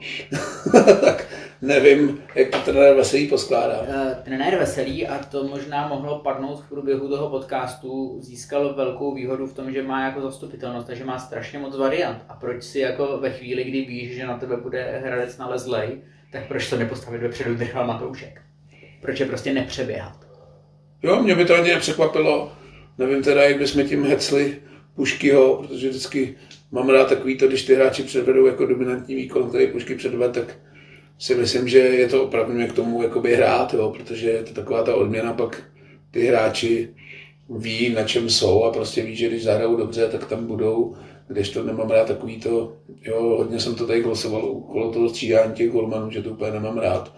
tak nevím, jak to trenér Veselý poskládá. Uh, trenér Veselý, a to možná mohlo padnout v průběhu toho podcastu, získal velkou výhodu v tom, že má jako zastupitelnost, takže má strašně moc variant. A proč si jako ve chvíli, kdy víš, že na tebe bude hradec nalezlej, tak proč to nepostavit vepředu Drchal Matoušek? Proč je prostě nepřeběhat? Jo, mě by to ani nepřekvapilo. Nevím teda, jak bychom tím hecli Puškyho, protože vždycky mám rád takový to, když ty hráči předvedou jako dominantní výkon, který Pušky předved, tak si myslím, že je to opravdu k tomu jakoby hrát, jo, protože je to taková ta odměna, pak ty hráči ví, na čem jsou a prostě ví, že když zahrajou dobře, tak tam budou, když to nemám rád takový to, jo, hodně jsem to tady glosoval okolo toho střídání těch golmanů, že to úplně nemám rád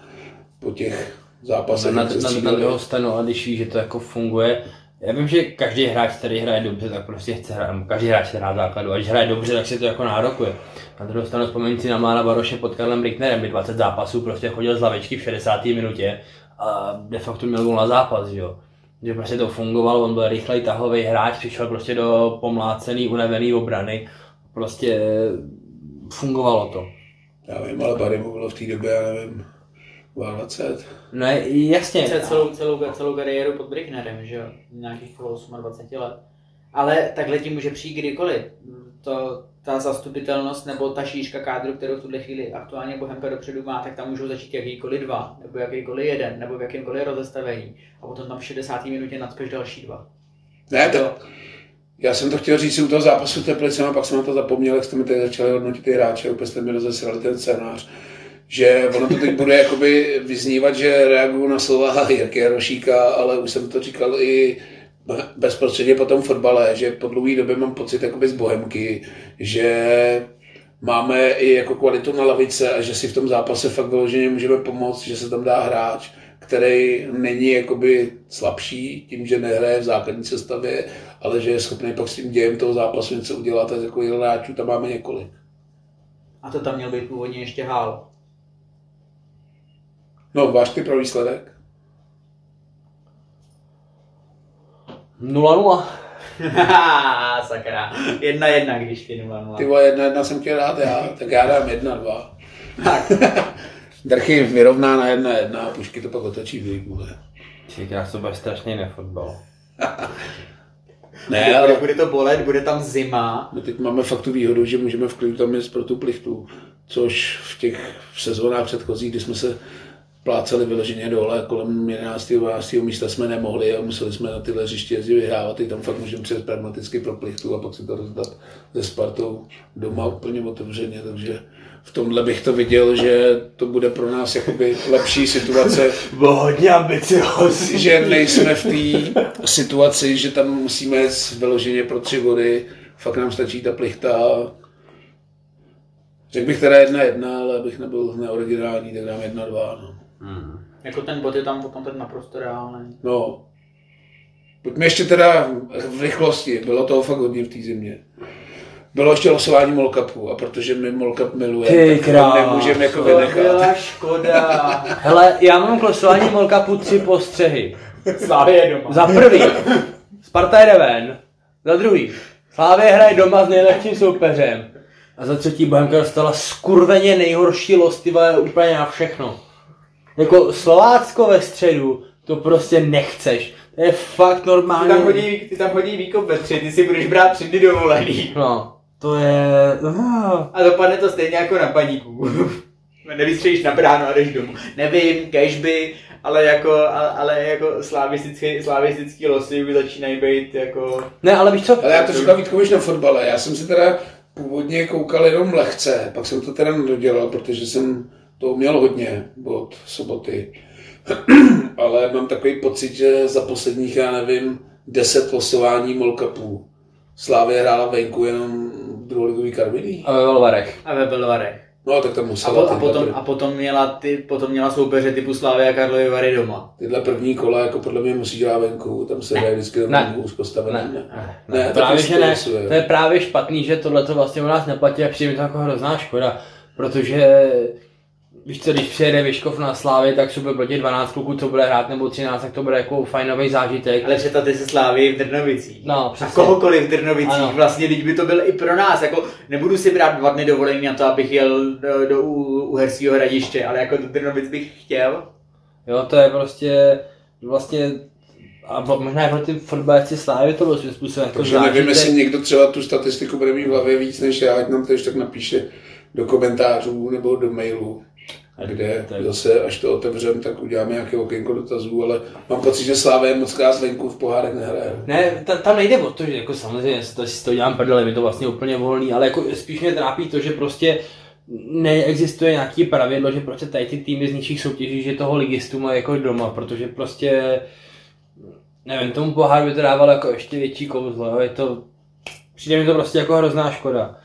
po těch zápasech. Na, na, na, na druhou stranu, ale když ví, že to jako funguje, já vím, že každý hráč, který hraje dobře, tak prostě chce hrát, každý hráč chce hrát základu, a když hraje dobře, tak si to jako nárokuje. Na druhou stranu vzpomeň si na Mána Baroše pod Karlem Bricknerem, by 20 zápasů prostě chodil z lavečky v 60. minutě a de facto měl gol na zápas, jo. Že prostě to fungovalo, on byl rychlej tahový hráč, přišel prostě do pomlácený, unavený obrany, prostě fungovalo to. Já vím, ale Barry bylo v té době, já nevím, 20. No jasně. Chce celou, celou, celou kariéru pod Bricknerem, že jo, nějakých 28 let. Ale takhle ti může přijít kdykoliv. To, ta zastupitelnost nebo ta šířka kádru, kterou v tuhle chvíli aktuálně Bohemka dopředu má, tak tam můžou začít jakýkoliv dva, nebo jakýkoliv jeden, nebo v jakémkoliv rozestavení. A potom tam v 60. minutě nadspeš další dva. Ne, to, já jsem to chtěl říct u toho zápasu Teplicem a pak jsem na to zapomněl, jak jste mi tady začali hodnotit ty hráče, úplně jste mi rozesrali ten scénář že ono to teď bude jakoby vyznívat, že reaguju na slova Jirky Rošíka, ale už jsem to říkal i bezprostředně po tom fotbale, že po dlouhé době mám pocit jakoby z Bohemky, že máme i jako kvalitu na lavice a že si v tom zápase fakt vyloženě můžeme pomoct, že se tam dá hráč, který není jakoby slabší tím, že nehraje v základní sestavě, ale že je schopný pak s tím dějem toho zápasu něco udělat a jako hráčů tam máme několik. A to tam měl být původně ještě hál. No, váš ty pro výsledek? 0-0. Sakra. Jedna jedna, když ty 0-0. Ty vole, jedna jedna jsem chtěl dát já, tak já dám jedna dva. Tak. Drchy vyrovná na jedna jedna a pušky to pak otočí v líbule. Třikrát to bude strašný nefotbal. ne, bude, ale... bude, to bolet, bude tam zima. My teď máme fakt tu výhodu, že můžeme v klidu tam jít pro tu plichtu, což v těch v sezónách předchozích, kdy jsme se pláceli vyloženě dole, kolem 11. 12. místa jsme nemohli a museli jsme na tyhle hřiště jezdit vyhrávat, i tam fakt můžeme přes pragmaticky pro plichtu a pak si to rozdat se Spartou doma úplně otevřeně, takže v tomhle bych to viděl, že to bude pro nás jakoby lepší situace. Bylo hodně ambiciozní. Že nejsme v té situaci, že tam musíme vyloženě pro tři vody, fakt nám stačí ta plichta. Řekl bych teda jedna jedna, ale abych nebyl neoriginální, tak dám jedna dva. No. Hmm. Jako ten bod je tam potom ten naprosto reálný. No. Pojďme ještě teda v rychlosti. Bylo toho fakt hodně v té zimě. Bylo ještě losování Molkapu a protože my Molkap miluje, tak ho nemůžeme jako vynechat. byla škoda. Hele, já mám k losování Molkapu tři postřehy. Slávě je doma. Za prvý, Sparta jde ven. Za druhý, Slávě hraje doma s nejlehčím soupeřem. A za třetí Bohemka dostala skurveně nejhorší lost, úplně na všechno. Jako Slovácko ve středu, to prostě nechceš. To je fakt normální. Ty tam hodí, ty tam hodí výkop ve tři, ty si budeš brát tři dny dovolený. No, to je... A dopadne to stejně jako na paníku. Nevystřelíš na bránu a jdeš domů. Nevím, cashby, ale jako, ale jako slavistický, slavistický losy už začínají být jako... Ne, ale víš co? Ale já to říkám Vítkovič na fotbale. Já jsem si teda původně koukal jenom lehce, pak jsem to teda nedodělal, protože jsem to měl hodně od soboty. Ale mám takový pocit, že za posledních, já nevím, deset losování Molkapů Slávě hrála venku jenom druholigový karviný. A ve Belvarech. A ve Belvarech. No, tak tam A, musela po, a, potom, a potom, měla ty, potom měla soupeře typu Slávy a Karlovy Vary doma. tyhle první kola, jako podle mě musí hrát venku, tam se hraje vždycky Ne. na úzko stavené. Ne. ne. Ne, tak právě, to že ne. losuje. To je právě špatný, že tohle to vlastně u nás neplatí a přijde mi to jako hrozná škoda, protože víš co, když přijede Vyškov na Slávy, tak super proti 12 kluků, co bude hrát, nebo 13, tak to bude jako fajnový zážitek. Ale představte si Slávy v Trnovicích. No, A přesně. kohokoliv v Trnovicích, Ano. vlastně, teď by to byl i pro nás, jako nebudu si brát dva dny dovolení na to, abych jel do, do U- Uherského hradiště, ale jako do Trnovic bych chtěl. Jo, to je prostě vlastně a mo- možná i pro ty fotbalisti Slávy to bylo svým způsobem jako Takže nevím, jestli někdo třeba tu statistiku bude mít v hlavě víc než já, ať nám to ještě tak napíše do komentářů nebo do mailu, kde je- zase, až to otevřeme, tak uděláme nějaké okénko dotazů, ale mám pocit, že Slávě moc krát venku v pohárech nehraje. Ne, tam, tam nejde o to, že jako samozřejmě to, si to dělám prdele, je to vlastně úplně volný, ale jako spíš mě trápí to, že prostě neexistuje nějaký pravidlo, že prostě tady ty týmy z nižších soutěží, že toho ligistu mají jako doma, protože prostě nevím, tomu poháru by to dávalo jako ještě větší kouzlo, jo? je to přijde mi to prostě jako hrozná škoda.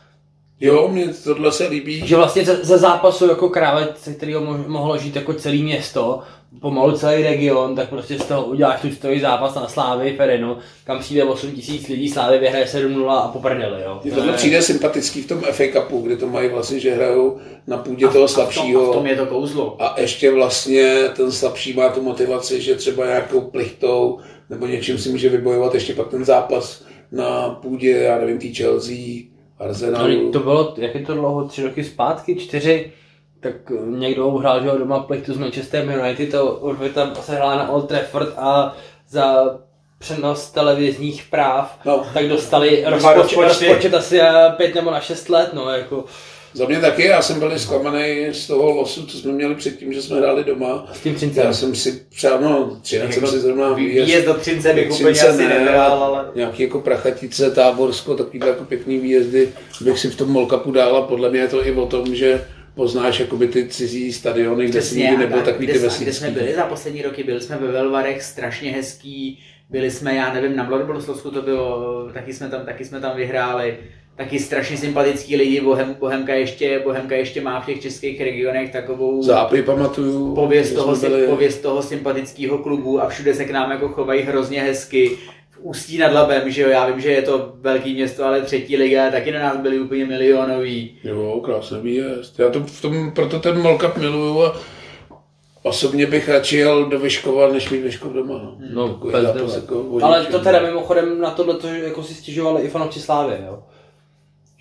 Jo, mně tohle se líbí. Že vlastně ze, ze zápasu jako krále, ze kterého mo- mohlo žít jako celé město, pomalu celý region, tak prostě z toho uděláš tu stojí zápas na Slávy Ferenu, kam přijde 8 tisíc lidí, Slávy vyhraje 7-0 a poprdeli, jo. Mně To tohle je- přijde sympatický v tom FA Cupu, kde to mají vlastně, že hrajou na půdě toho A v tom, a v slabšího. tom je to kouzlo. A ještě vlastně ten slabší má tu motivaci, že třeba nějakou plichtou nebo něčím si může vybojovat ještě pak ten zápas na půdě, já nevím, tý Chelsea, Arsenalu. to bylo, jak je to dlouho, tři roky zpátky, čtyři, tak někdo hrál, že jo, doma plichtu s Manchester United, to urvě tam se hrála na Old Trafford a za přenos televizních práv, No. tak dostali rozpočet, rozpočty. rozpočet asi eh, pět nebo na šest let, no, jako Za mě taky, já jsem byl zklamaný z toho losu, co jsme měli předtím, že jsme hráli doma. s tím přincem. Já jsem si přál, no, třinec jsem si zrovna výjezd, výjezd do Třince bych úplně asi ne, nebral, ale... Nějaký jako Prachatice, Táborsko, takovýhle jako pěkný výjezdy bych si v tom Molkapu dal a podle mě je to i o tom, že poznáš jakoby ty cizí stadiony, kde si nikdy nebyl takový kde, ty jsme- kde vesnický. jsme byli za poslední roky, byli jsme ve Velvarech, strašně hezký, byli jsme, já nevím, na Mladoboleslovsku to bylo, taky jsme tam, taky jsme tam vyhráli, taky strašně sympatický lidi, Bohem, Bohemka, ještě, Bohemka ještě má v těch českých regionech takovou Zápy pamatuju. pověst toho, byli... pověst toho sympatického klubu a všude se k nám jako chovají hrozně hezky. V Ústí nad Labem, že jo, já vím, že je to velký město, ale třetí liga, taky na nás byli úplně milionový. Jo, krásný výjezd. Já to v tom, proto ten Molkap miluju a osobně bych radši jel do Vyškova, než mít Vyškov doma. No, No, bez zápas debat. jako Ale to teda mimochodem na tohle, to, že jako si stěžovali i fanoušci Slávy, jo.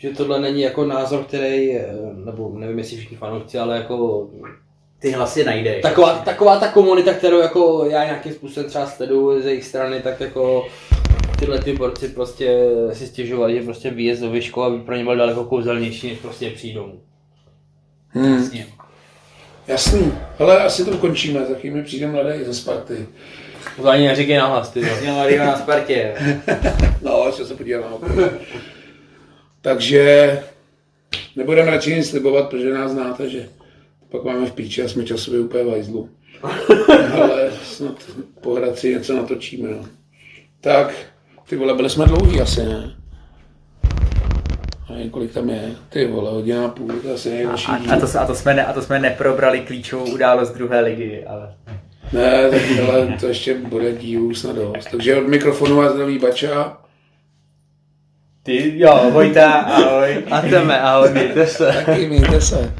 Že tohle není jako názor, který, eh, nebo nevím jestli všichni fanoušci, ale jako Ty hlasy najdeš. taková, taková ta komunita, kterou jako já nějakým způsobem třeba sleduju z jejich strany, tak jako tyhle ty borci prostě si stěžovali, že prostě výjezd do Vyškova by pro ně byl daleko kouzelnější, než prostě přijdou. Hmm, Jasně. jasný. Ale asi to ukončíme, za chvíli mi přijde mladý ze Sparty. To ani neříkej nahlas, ty jo. Měl na Spartě. No, ještě se podívám. Takže nebudeme radši nic slibovat, protože nás znáte, že pak máme v píči a jsme časově úplně v hajzlu. Ale snad po Hradci něco natočíme. No. Tak, ty vole, byli jsme dlouhý asi, ne? A nevím, kolik tam je. Ty vole, hodina a půl, to asi nejdelší. A, a, to, a, to jsme ne, a to jsme neprobrali klíčovou událost druhé ligy, ale... Ne, tak ale to ještě bude dílů snad dost. Takže od mikrofonu vás zdraví Bača. Ty, jo, Vojta, ahoj. A jdeme, ahoj, mějte se. Taky mějte se.